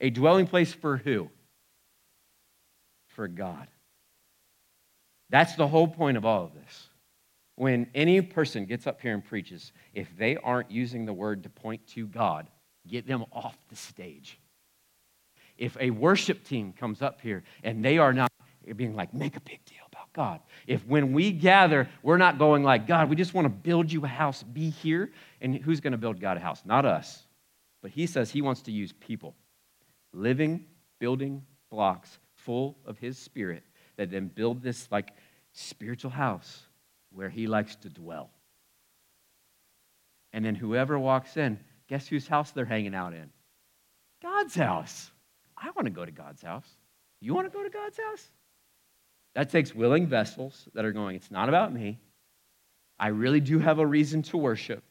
A dwelling place for who? For God. That's the whole point of all of this when any person gets up here and preaches, if they aren't using the word to point to God, get them off the stage. If a worship team comes up here and they are not being like, make a big deal about God. If when we gather, we're not going like, God, we just want to build you a house, be here. And who's going to build God a house? Not us. But he says he wants to use people, living, building blocks full of his spirit that then build this like spiritual house where he likes to dwell. And then whoever walks in, guess whose house they're hanging out in? God's house. I want to go to God's house. You want to go to God's house? That takes willing vessels that are going, it's not about me. I really do have a reason to worship.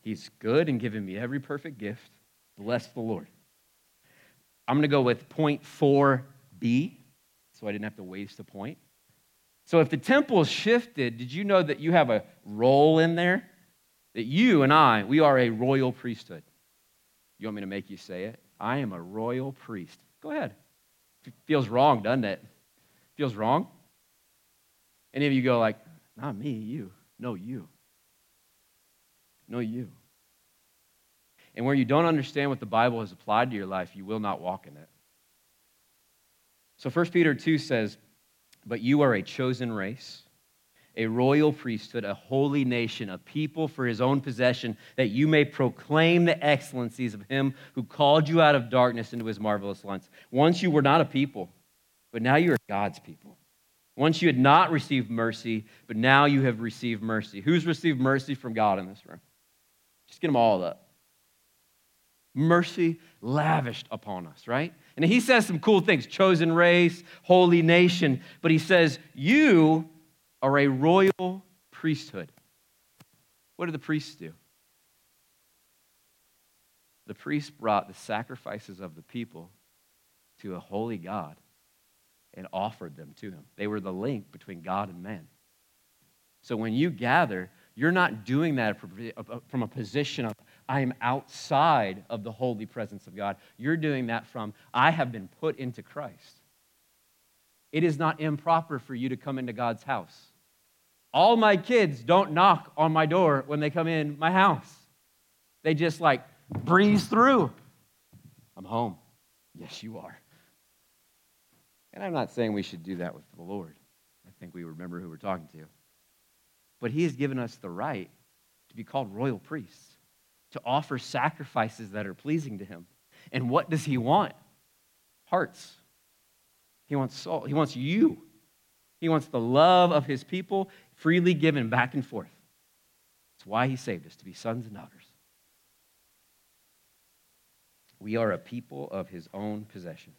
He's good and giving me every perfect gift. Bless the Lord. I'm going to go with point 4b, so I didn't have to waste a point. So if the temple shifted, did you know that you have a role in there? That you and I, we are a royal priesthood. You want me to make you say it? I am a royal priest. Go ahead. Feels wrong, doesn't it? Feels wrong? Any of you go like, not me, you. No, you. No, you. And where you don't understand what the Bible has applied to your life, you will not walk in it. So 1 Peter 2 says, But you are a chosen race, a royal priesthood, a holy nation, a people for his own possession, that you may proclaim the excellencies of him who called you out of darkness into his marvelous light. Once you were not a people, but now you are God's people. Once you had not received mercy, but now you have received mercy. Who's received mercy from God in this room? Just get them all up. Mercy lavished upon us, right? And he says some cool things chosen race, holy nation, but he says, You are a royal priesthood. What did the priests do? The priests brought the sacrifices of the people to a holy God and offered them to him. They were the link between God and man. So when you gather, you're not doing that from a position of, I am outside of the holy presence of God. You're doing that from, I have been put into Christ. It is not improper for you to come into God's house. All my kids don't knock on my door when they come in my house. They just like breeze through. I'm home. Yes, you are. And I'm not saying we should do that with the Lord. I think we remember who we're talking to. But He has given us the right to be called royal priests, to offer sacrifices that are pleasing to Him. And what does He want? Hearts. He wants soul. He wants you. He wants the love of His people freely given back and forth. That's why He saved us, to be sons and daughters. We are a people of His own possession.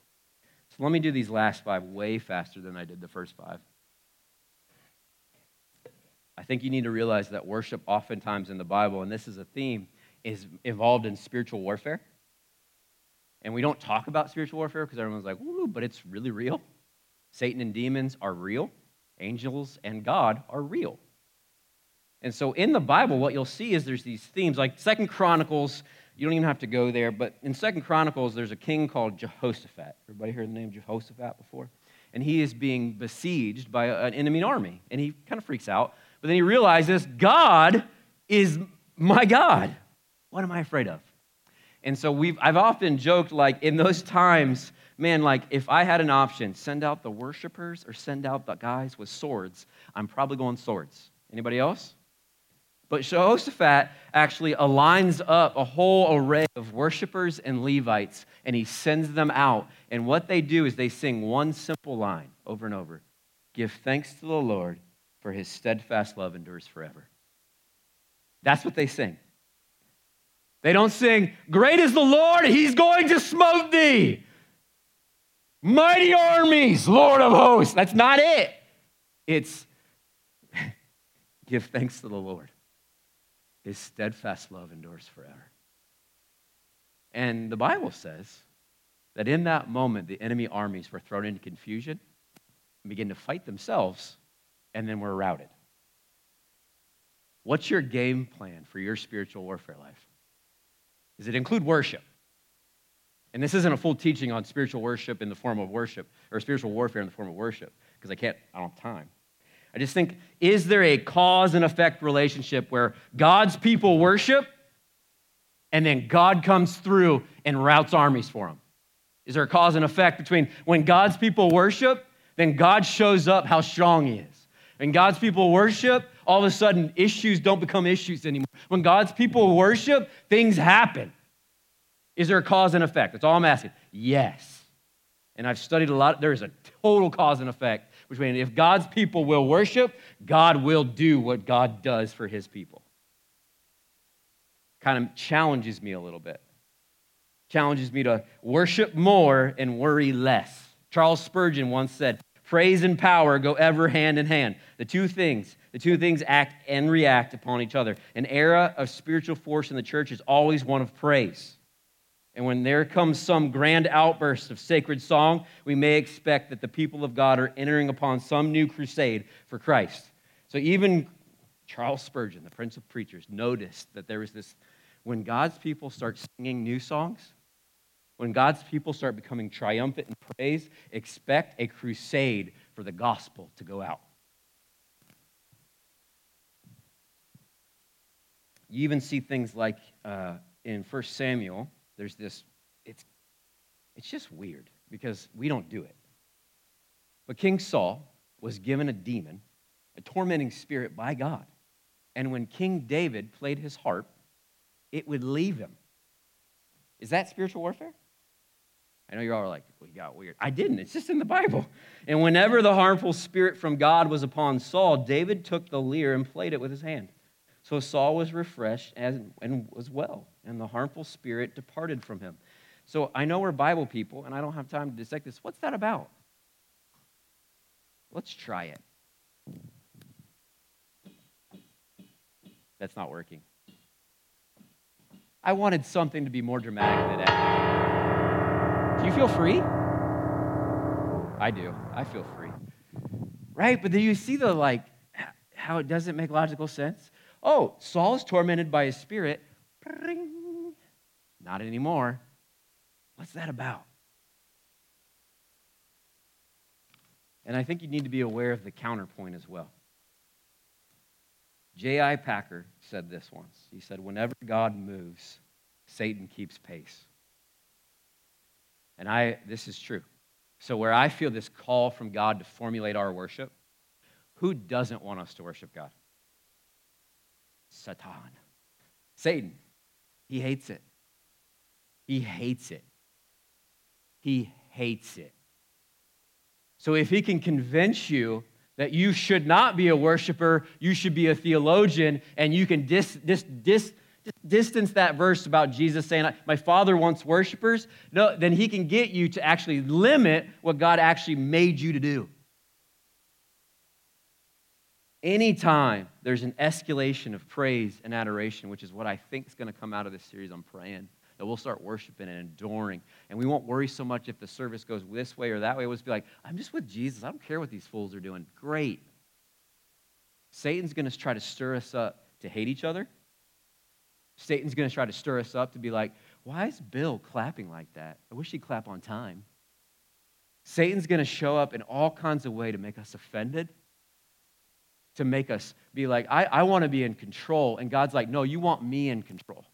So let me do these last five way faster than I did the first five. I think you need to realize that worship, oftentimes in the Bible, and this is a theme, is involved in spiritual warfare. And we don't talk about spiritual warfare because everyone's like, woo, but it's really real. Satan and demons are real, angels and God are real. And so in the Bible, what you'll see is there's these themes, like Second Chronicles you don't even have to go there, but in Second Chronicles, there's a king called Jehoshaphat. Everybody heard the name Jehoshaphat before? And he is being besieged by an enemy army, and he kind of freaks out. But then he realizes, God is my God. What am I afraid of? And so we've, I've often joked, like, in those times, man, like, if I had an option, send out the worshipers or send out the guys with swords, I'm probably going swords. Anybody else? But Jehoshaphat actually aligns up a whole array of worshipers and Levites, and he sends them out. And what they do is they sing one simple line over and over Give thanks to the Lord, for his steadfast love endures forever. That's what they sing. They don't sing, Great is the Lord, he's going to smote thee. Mighty armies, Lord of hosts. That's not it. It's give thanks to the Lord his steadfast love endures forever. And the Bible says that in that moment, the enemy armies were thrown into confusion and began to fight themselves, and then were routed. What's your game plan for your spiritual warfare life? Does it include worship? And this isn't a full teaching on spiritual worship in the form of worship, or spiritual warfare in the form of worship, because I can't, I don't have time. I just think, is there a cause and effect relationship where God's people worship and then God comes through and routes armies for them? Is there a cause and effect between when God's people worship, then God shows up how strong He is? When God's people worship, all of a sudden issues don't become issues anymore. When God's people worship, things happen. Is there a cause and effect? That's all I'm asking. Yes. And I've studied a lot. There is a total cause and effect between if God's people will worship, God will do what God does for his people. Kind of challenges me a little bit. Challenges me to worship more and worry less. Charles Spurgeon once said, Praise and power go ever hand in hand. The two things, the two things act and react upon each other. An era of spiritual force in the church is always one of praise. And when there comes some grand outburst of sacred song, we may expect that the people of God are entering upon some new crusade for Christ. So even Charles Spurgeon, the Prince of Preachers, noticed that there was this when God's people start singing new songs, When God's people start becoming triumphant in praise, expect a crusade for the gospel to go out. You even see things like uh, in 1 Samuel, there's this, it's, it's just weird because we don't do it. But King Saul was given a demon, a tormenting spirit by God. And when King David played his harp, it would leave him. Is that spiritual warfare? I know you're all like, we got weird. I didn't. It's just in the Bible. And whenever the harmful spirit from God was upon Saul, David took the lyre and played it with his hand. So Saul was refreshed and, and was well, and the harmful spirit departed from him. So I know we're Bible people, and I don't have time to dissect this. What's that about? Let's try it. That's not working. I wanted something to be more dramatic than that. Do you feel free? I do. I feel free. Right? But do you see the like how it doesn't make logical sense? Oh, Saul's tormented by his spirit. Not anymore. What's that about? And I think you need to be aware of the counterpoint as well. J.I. Packer said this once. He said, Whenever God moves, Satan keeps pace. And I, this is true. So, where I feel this call from God to formulate our worship, who doesn't want us to worship God? Satan. Satan. He hates it. He hates it. He hates it. So if he can convince you that you should not be a worshiper, you should be a theologian, and you can dis, dis, dis, distance that verse about Jesus saying, My Father wants worshipers, no, then he can get you to actually limit what God actually made you to do. Anytime there's an escalation of praise and adoration, which is what I think is going to come out of this series, I'm praying that we'll start worshiping and adoring. And we won't worry so much if the service goes this way or that way. We'll just be like, I'm just with Jesus. I don't care what these fools are doing. Great. Satan's going to try to stir us up to hate each other. Satan's going to try to stir us up to be like, why is Bill clapping like that? I wish he'd clap on time. Satan's going to show up in all kinds of ways to make us offended, to make us be like, I, I want to be in control. And God's like, no, you want me in control.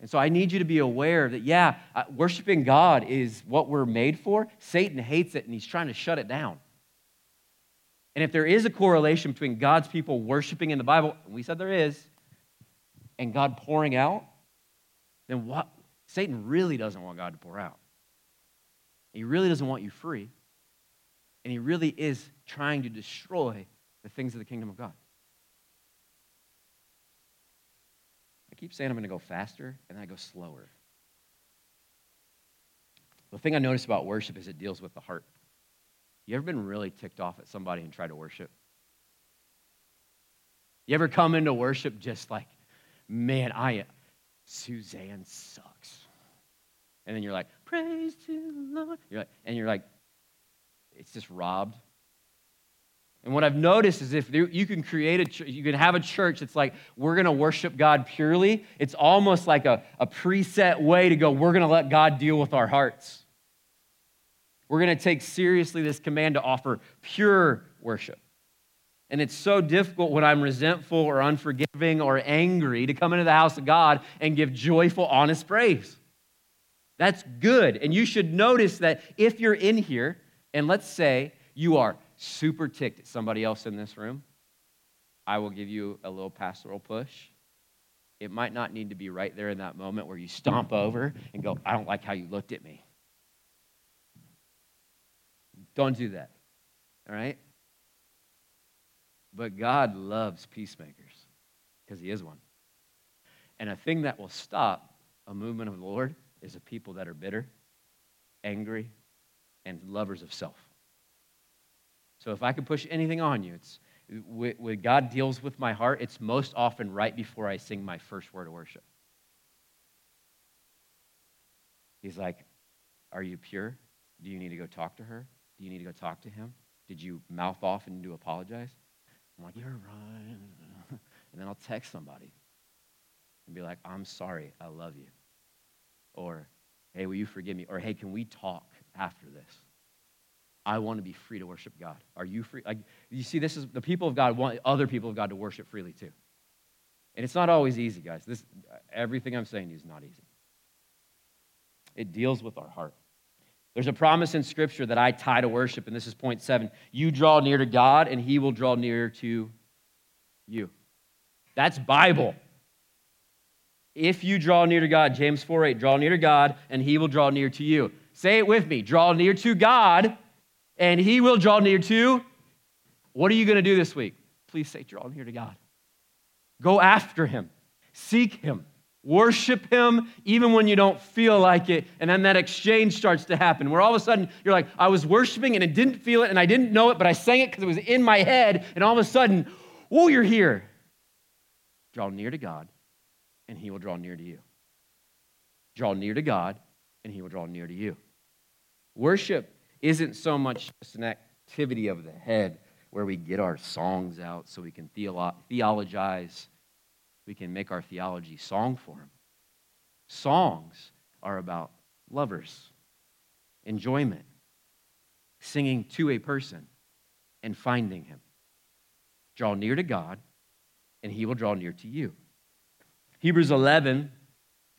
And so I need you to be aware that, yeah, uh, worshiping God is what we're made for. Satan hates it and he's trying to shut it down. And if there is a correlation between God's people worshiping in the Bible, and we said there is, and God pouring out, then what? Satan really doesn't want God to pour out. He really doesn't want you free. And he really is trying to destroy the things of the kingdom of God. I keep saying I'm going to go faster, and then I go slower. The thing I notice about worship is it deals with the heart. You ever been really ticked off at somebody and tried to worship? You ever come into worship just like, man, I Suzanne sucks. And then you're like, praise to the Lord. You're like, and you're like, it's just robbed and what I've noticed is if you can create a, you can have a church that's like, we're going to worship God purely, it's almost like a, a preset way to go, we're going to let God deal with our hearts. We're going to take seriously this command to offer pure worship. And it's so difficult when I'm resentful or unforgiving or angry to come into the house of God and give joyful, honest praise. That's good. And you should notice that if you're in here, and let's say you are super ticked at somebody else in this room, I will give you a little pastoral push. It might not need to be right there in that moment where you stomp over and go, I don't like how you looked at me. Don't do that. All right? But God loves peacemakers because He is one. And a thing that will stop a movement of the Lord is a people that are bitter, angry, and lovers of self. So if I could push anything on you, it's when God deals with my heart, it's most often right before I sing my first word of worship. He's like, Are you pure? Do you need to go talk to her? Do you need to go talk to him? Did you mouth off and do apologize? I'm like, You're right. And then I'll text somebody and be like, I'm sorry, I love you. or hey, will you forgive me? Or hey, can we talk after this? I want to be free to worship God. Are you free? Like, you see, this is the people of God want other people of God to worship freely too. And it's not always easy, guys. This, everything I'm saying is not easy. It deals with our heart. There's a promise in Scripture that I tie to worship, and this is point seven. You draw near to God, and He will draw near to you. That's Bible. If you draw near to God, James 4 8, draw near to God, and He will draw near to you. Say it with me draw near to God, and He will draw near to. What are you going to do this week? Please say, draw near to God. Go after Him, seek Him. Worship him even when you don't feel like it. And then that exchange starts to happen where all of a sudden you're like, I was worshiping and I didn't feel it and I didn't know it, but I sang it because it was in my head. And all of a sudden, oh, you're here. Draw near to God and he will draw near to you. Draw near to God and he will draw near to you. Worship isn't so much just an activity of the head where we get our songs out so we can theolo- theologize we can make our theology song form. Songs are about lovers, enjoyment, singing to a person, and finding him. Draw near to God, and he will draw near to you. Hebrews 11,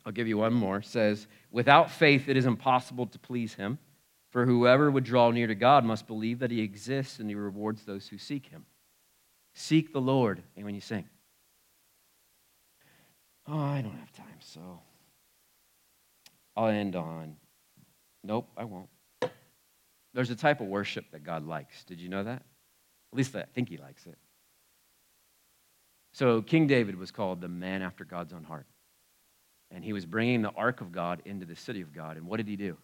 I'll give you one more, says, Without faith it is impossible to please him, for whoever would draw near to God must believe that he exists and he rewards those who seek him. Seek the Lord, and when you sing, Oh, I don't have time, so I'll end on. Nope, I won't. There's a type of worship that God likes. Did you know that? At least I think he likes it. So King David was called the man after God's own heart. And he was bringing the ark of God into the city of God. And what did he do?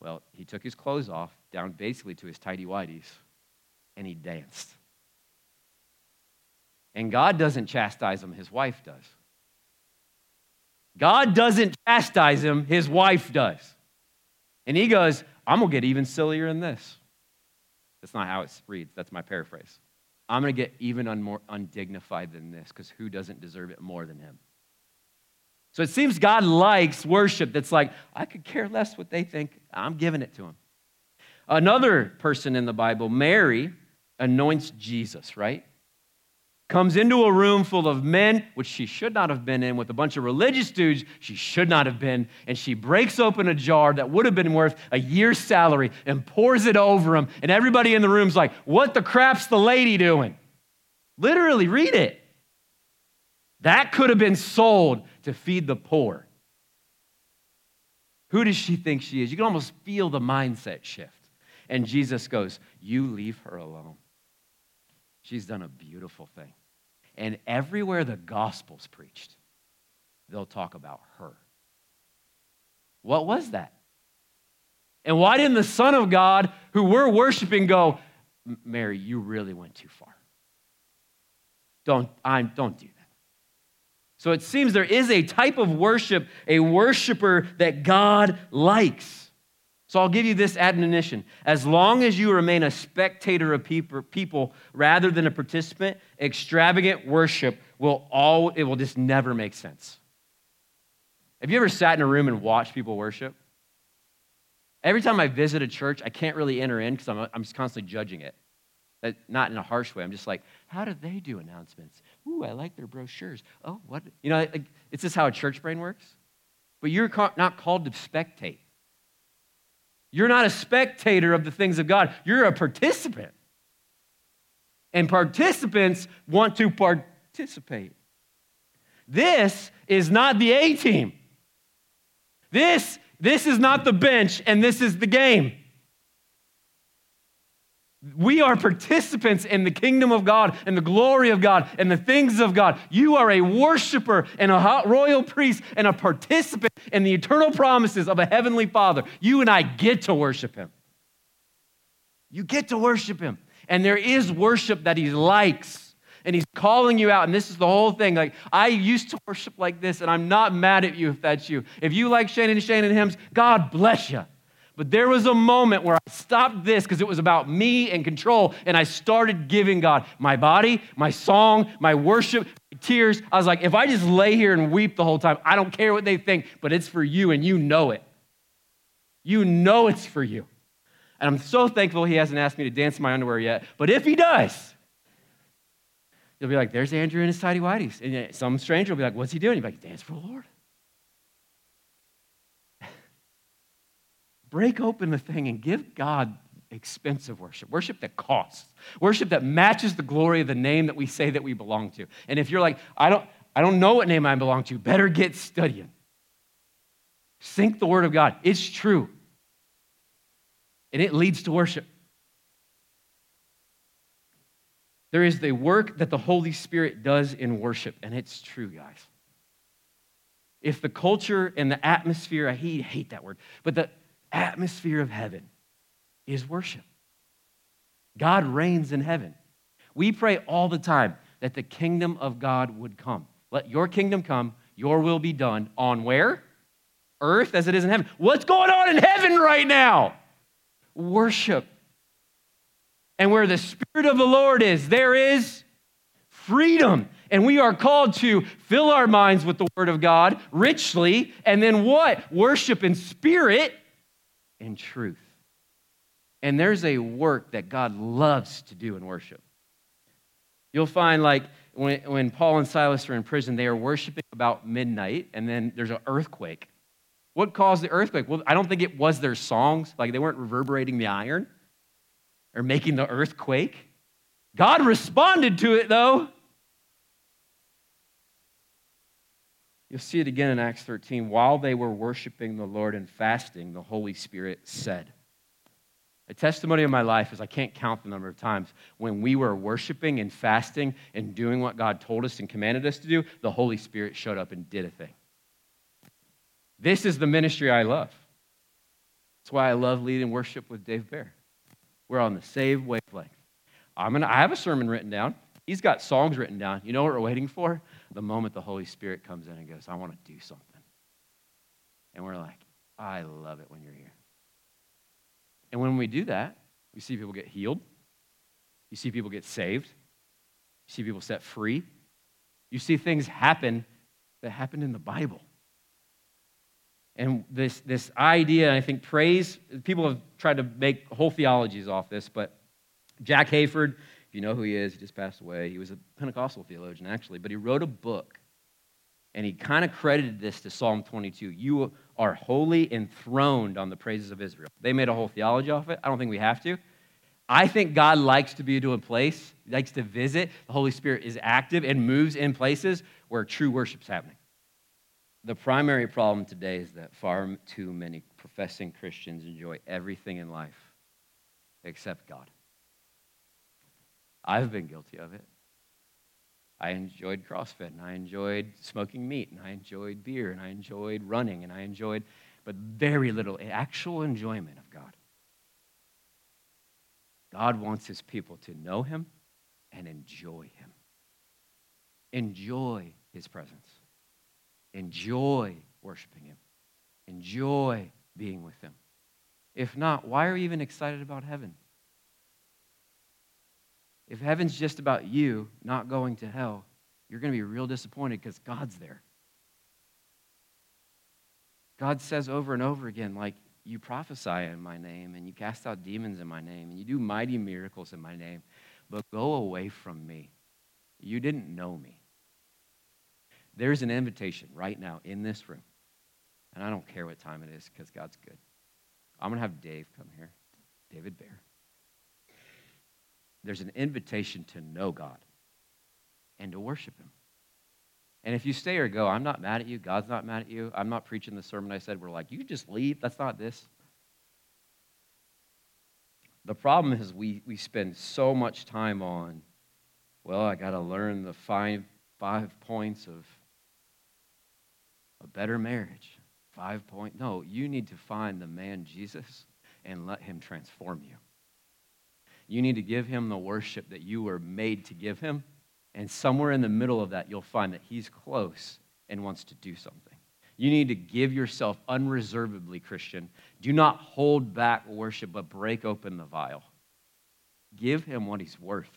Well, he took his clothes off, down basically to his tidy whities, and he danced. And God doesn't chastise him, his wife does. God doesn't chastise him, his wife does. And he goes, I'm going to get even sillier than this. That's not how it reads. That's my paraphrase. I'm going to get even un- more undignified than this because who doesn't deserve it more than him? So it seems God likes worship that's like, I could care less what they think. I'm giving it to him. Another person in the Bible, Mary, anoints Jesus, right? Comes into a room full of men, which she should not have been in, with a bunch of religious dudes she should not have been, and she breaks open a jar that would have been worth a year's salary and pours it over him. And everybody in the room's like, What the crap's the lady doing? Literally, read it. That could have been sold to feed the poor. Who does she think she is? You can almost feel the mindset shift. And Jesus goes, You leave her alone. She's done a beautiful thing. And everywhere the gospel's preached, they'll talk about her. What was that? And why didn't the Son of God, who we're worshiping, go, Mary, you really went too far? Don't, I'm, don't do that. So it seems there is a type of worship, a worshiper that God likes. So I'll give you this admonition. As long as you remain a spectator of people rather than a participant, extravagant worship will all it will just never make sense. Have you ever sat in a room and watched people worship? Every time I visit a church, I can't really enter in because I'm, I'm just constantly judging it. That, not in a harsh way. I'm just like, how do they do announcements? Ooh, I like their brochures. Oh, what? You know, it's just how a church brain works. But you're not called to spectate. You're not a spectator of the things of God, you're a participant. And participants want to participate. This is not the A team. This, this is not the bench, and this is the game. We are participants in the kingdom of God and the glory of God and the things of God. You are a worshiper and a royal priest and a participant in the eternal promises of a heavenly Father. You and I get to worship Him. You get to worship Him. And there is worship that He likes. And he's calling you out. And this is the whole thing. Like, I used to worship like this, and I'm not mad at you if that's you. If you like Shannon and Shannon hymns, God bless you. But there was a moment where I stopped this because it was about me and control, and I started giving God my body, my song, my worship, my tears. I was like, if I just lay here and weep the whole time, I don't care what they think, but it's for you and you know it. You know it's for you. And I'm so thankful he hasn't asked me to dance in my underwear yet. But if he does, he'll be like, there's Andrew in his tidy whities. And some stranger will be like, what's he doing? He'll be like, dance for the Lord. Break open the thing and give God expensive worship, worship that costs, worship that matches the glory of the name that we say that we belong to. And if you're like, I don't, I don't know what name I belong to, better get studying. Sink the word of God. It's true. And it leads to worship. There is the work that the Holy Spirit does in worship, and it's true, guys. If the culture and the atmosphere, I hate, hate that word, but the atmosphere of heaven is worship. God reigns in heaven. We pray all the time that the kingdom of God would come. Let your kingdom come, your will be done on where? Earth as it is in heaven. What's going on in heaven right now? Worship. And where the Spirit of the Lord is, there is freedom. And we are called to fill our minds with the Word of God richly, and then what? Worship in spirit and truth. And there's a work that God loves to do in worship. You'll find, like, when, when Paul and Silas are in prison, they are worshiping about midnight, and then there's an earthquake. What caused the earthquake? Well, I don't think it was their songs, like, they weren't reverberating the iron or making the earthquake. God responded to it, though. You'll see it again in Acts 13. While they were worshiping the Lord and fasting, the Holy Spirit said, a testimony of my life is I can't count the number of times when we were worshiping and fasting and doing what God told us and commanded us to do, the Holy Spirit showed up and did a thing. This is the ministry I love. That's why I love leading worship with Dave Bear. We're on the same wavelength. I'm gonna, I have a sermon written down. He's got songs written down. You know what we're waiting for? The moment the Holy Spirit comes in and goes, I want to do something. And we're like, I love it when you're here. And when we do that, we see people get healed. You see people get saved. You see people set free. You see things happen that happened in the Bible. And this, this idea, I think praise, people have tried to make whole theologies off this, but Jack Hayford, if you know who he is, he just passed away. He was a Pentecostal theologian, actually, but he wrote a book and he kind of credited this to Psalm 22. You are holy enthroned on the praises of Israel. They made a whole theology off it. I don't think we have to. I think God likes to be to a place, likes to visit. The Holy Spirit is active and moves in places where true worship's happening. The primary problem today is that far too many professing Christians enjoy everything in life except God. I've been guilty of it. I enjoyed CrossFit and I enjoyed smoking meat and I enjoyed beer and I enjoyed running and I enjoyed, but very little actual enjoyment of God. God wants his people to know him and enjoy him. Enjoy his presence. Enjoy worshiping him. Enjoy being with him. If not, why are you even excited about heaven? If heaven's just about you not going to hell, you're going to be real disappointed because God's there. God says over and over again, like, you prophesy in my name and you cast out demons in my name and you do mighty miracles in my name, but go away from me. You didn't know me. There's an invitation right now in this room, and I don't care what time it is because God's good. I'm going to have Dave come here, David Bear there's an invitation to know God and to worship Him. And if you stay or go, I'm not mad at you. God's not mad at you. I'm not preaching the sermon I said. We're like, you just leave. That's not this. The problem is we, we spend so much time on, well, I got to learn the five, five points of a better marriage. Five point. No, you need to find the man Jesus and let him transform you. You need to give him the worship that you were made to give him. And somewhere in the middle of that, you'll find that he's close and wants to do something. You need to give yourself unreservedly, Christian. Do not hold back worship, but break open the vial. Give him what he's worth.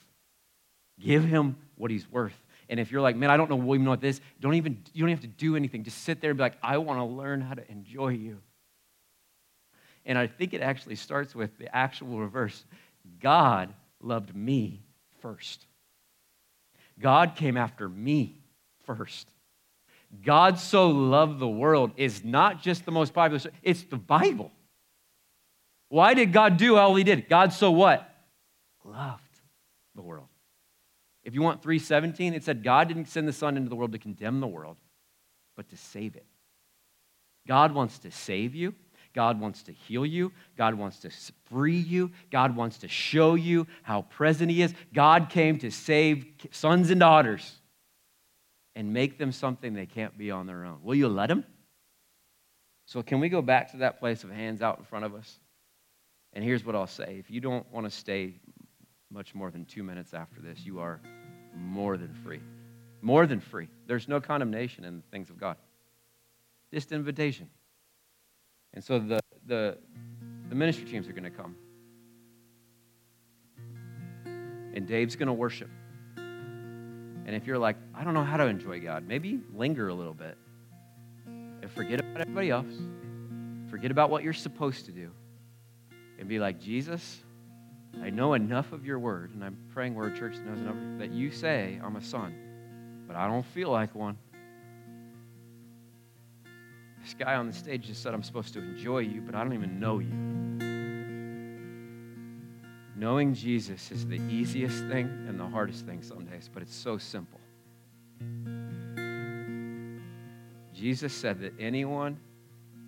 Give him what he's worth. And if you're like, man, I don't know even what this, don't even, you don't have to do anything. Just sit there and be like, I want to learn how to enjoy you. And I think it actually starts with the actual reverse God loved me first. God came after me first. God so loved the world is not just the most popular, it's the Bible. Why did God do all he did? God so what? Loved the world. If you want 317, it said God didn't send the Son into the world to condemn the world, but to save it. God wants to save you. God wants to heal you. God wants to free you. God wants to show you how present He is. God came to save sons and daughters and make them something they can't be on their own. Will you let Him? So, can we go back to that place of hands out in front of us? And here's what I'll say if you don't want to stay much more than two minutes after this, you are more than free. More than free. There's no condemnation in the things of God, just invitation. And so the, the, the ministry teams are going to come. And Dave's going to worship. And if you're like, I don't know how to enjoy God, maybe linger a little bit. And forget about everybody else. Forget about what you're supposed to do. And be like, Jesus, I know enough of your word, and I'm praying where a church knows enough that you say I'm a son, but I don't feel like one. This guy on the stage just said I'm supposed to enjoy you, but I don't even know you. Knowing Jesus is the easiest thing and the hardest thing some days, but it's so simple. Jesus said that anyone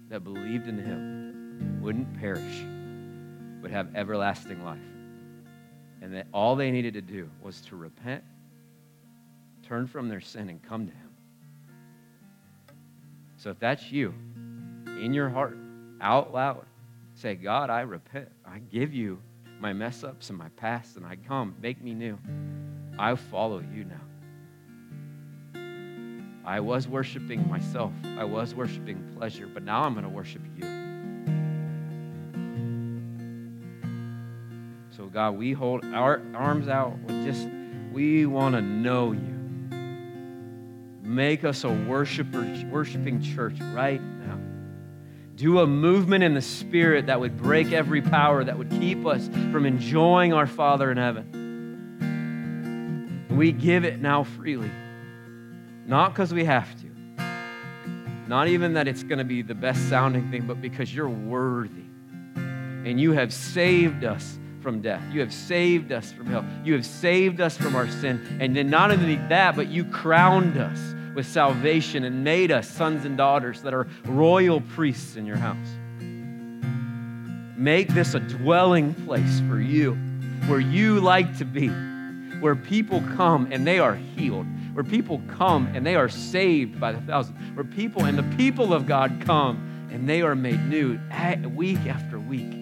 that believed in him wouldn't perish, but have everlasting life. And that all they needed to do was to repent, turn from their sin, and come to him. So if that's you, in your heart, out loud, say, God, I repent. I give you my mess ups and my past, and I come. Make me new. I follow you now. I was worshiping myself, I was worshiping pleasure, but now I'm going to worship you. So, God, we hold our arms out with just, we want to know you. Make us a worshiper, worshiping church right now. Do a movement in the Spirit that would break every power that would keep us from enjoying our Father in heaven. We give it now freely, not because we have to, not even that it's going to be the best sounding thing, but because you're worthy. And you have saved us from death. You have saved us from hell. You have saved us from our sin. And then not only that, but you crowned us with salvation and made us sons and daughters that are royal priests in your house. Make this a dwelling place for you where you like to be, where people come and they are healed, where people come and they are saved by the thousands, where people and the people of God come and they are made new week after week.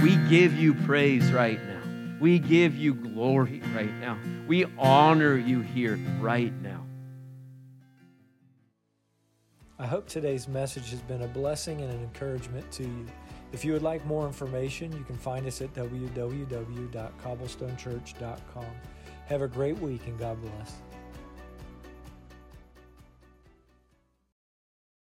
We give you praise right now. We give you glory right now. We honor you here right now. I hope today's message has been a blessing and an encouragement to you. If you would like more information, you can find us at www.cobblestonechurch.com. Have a great week and God bless.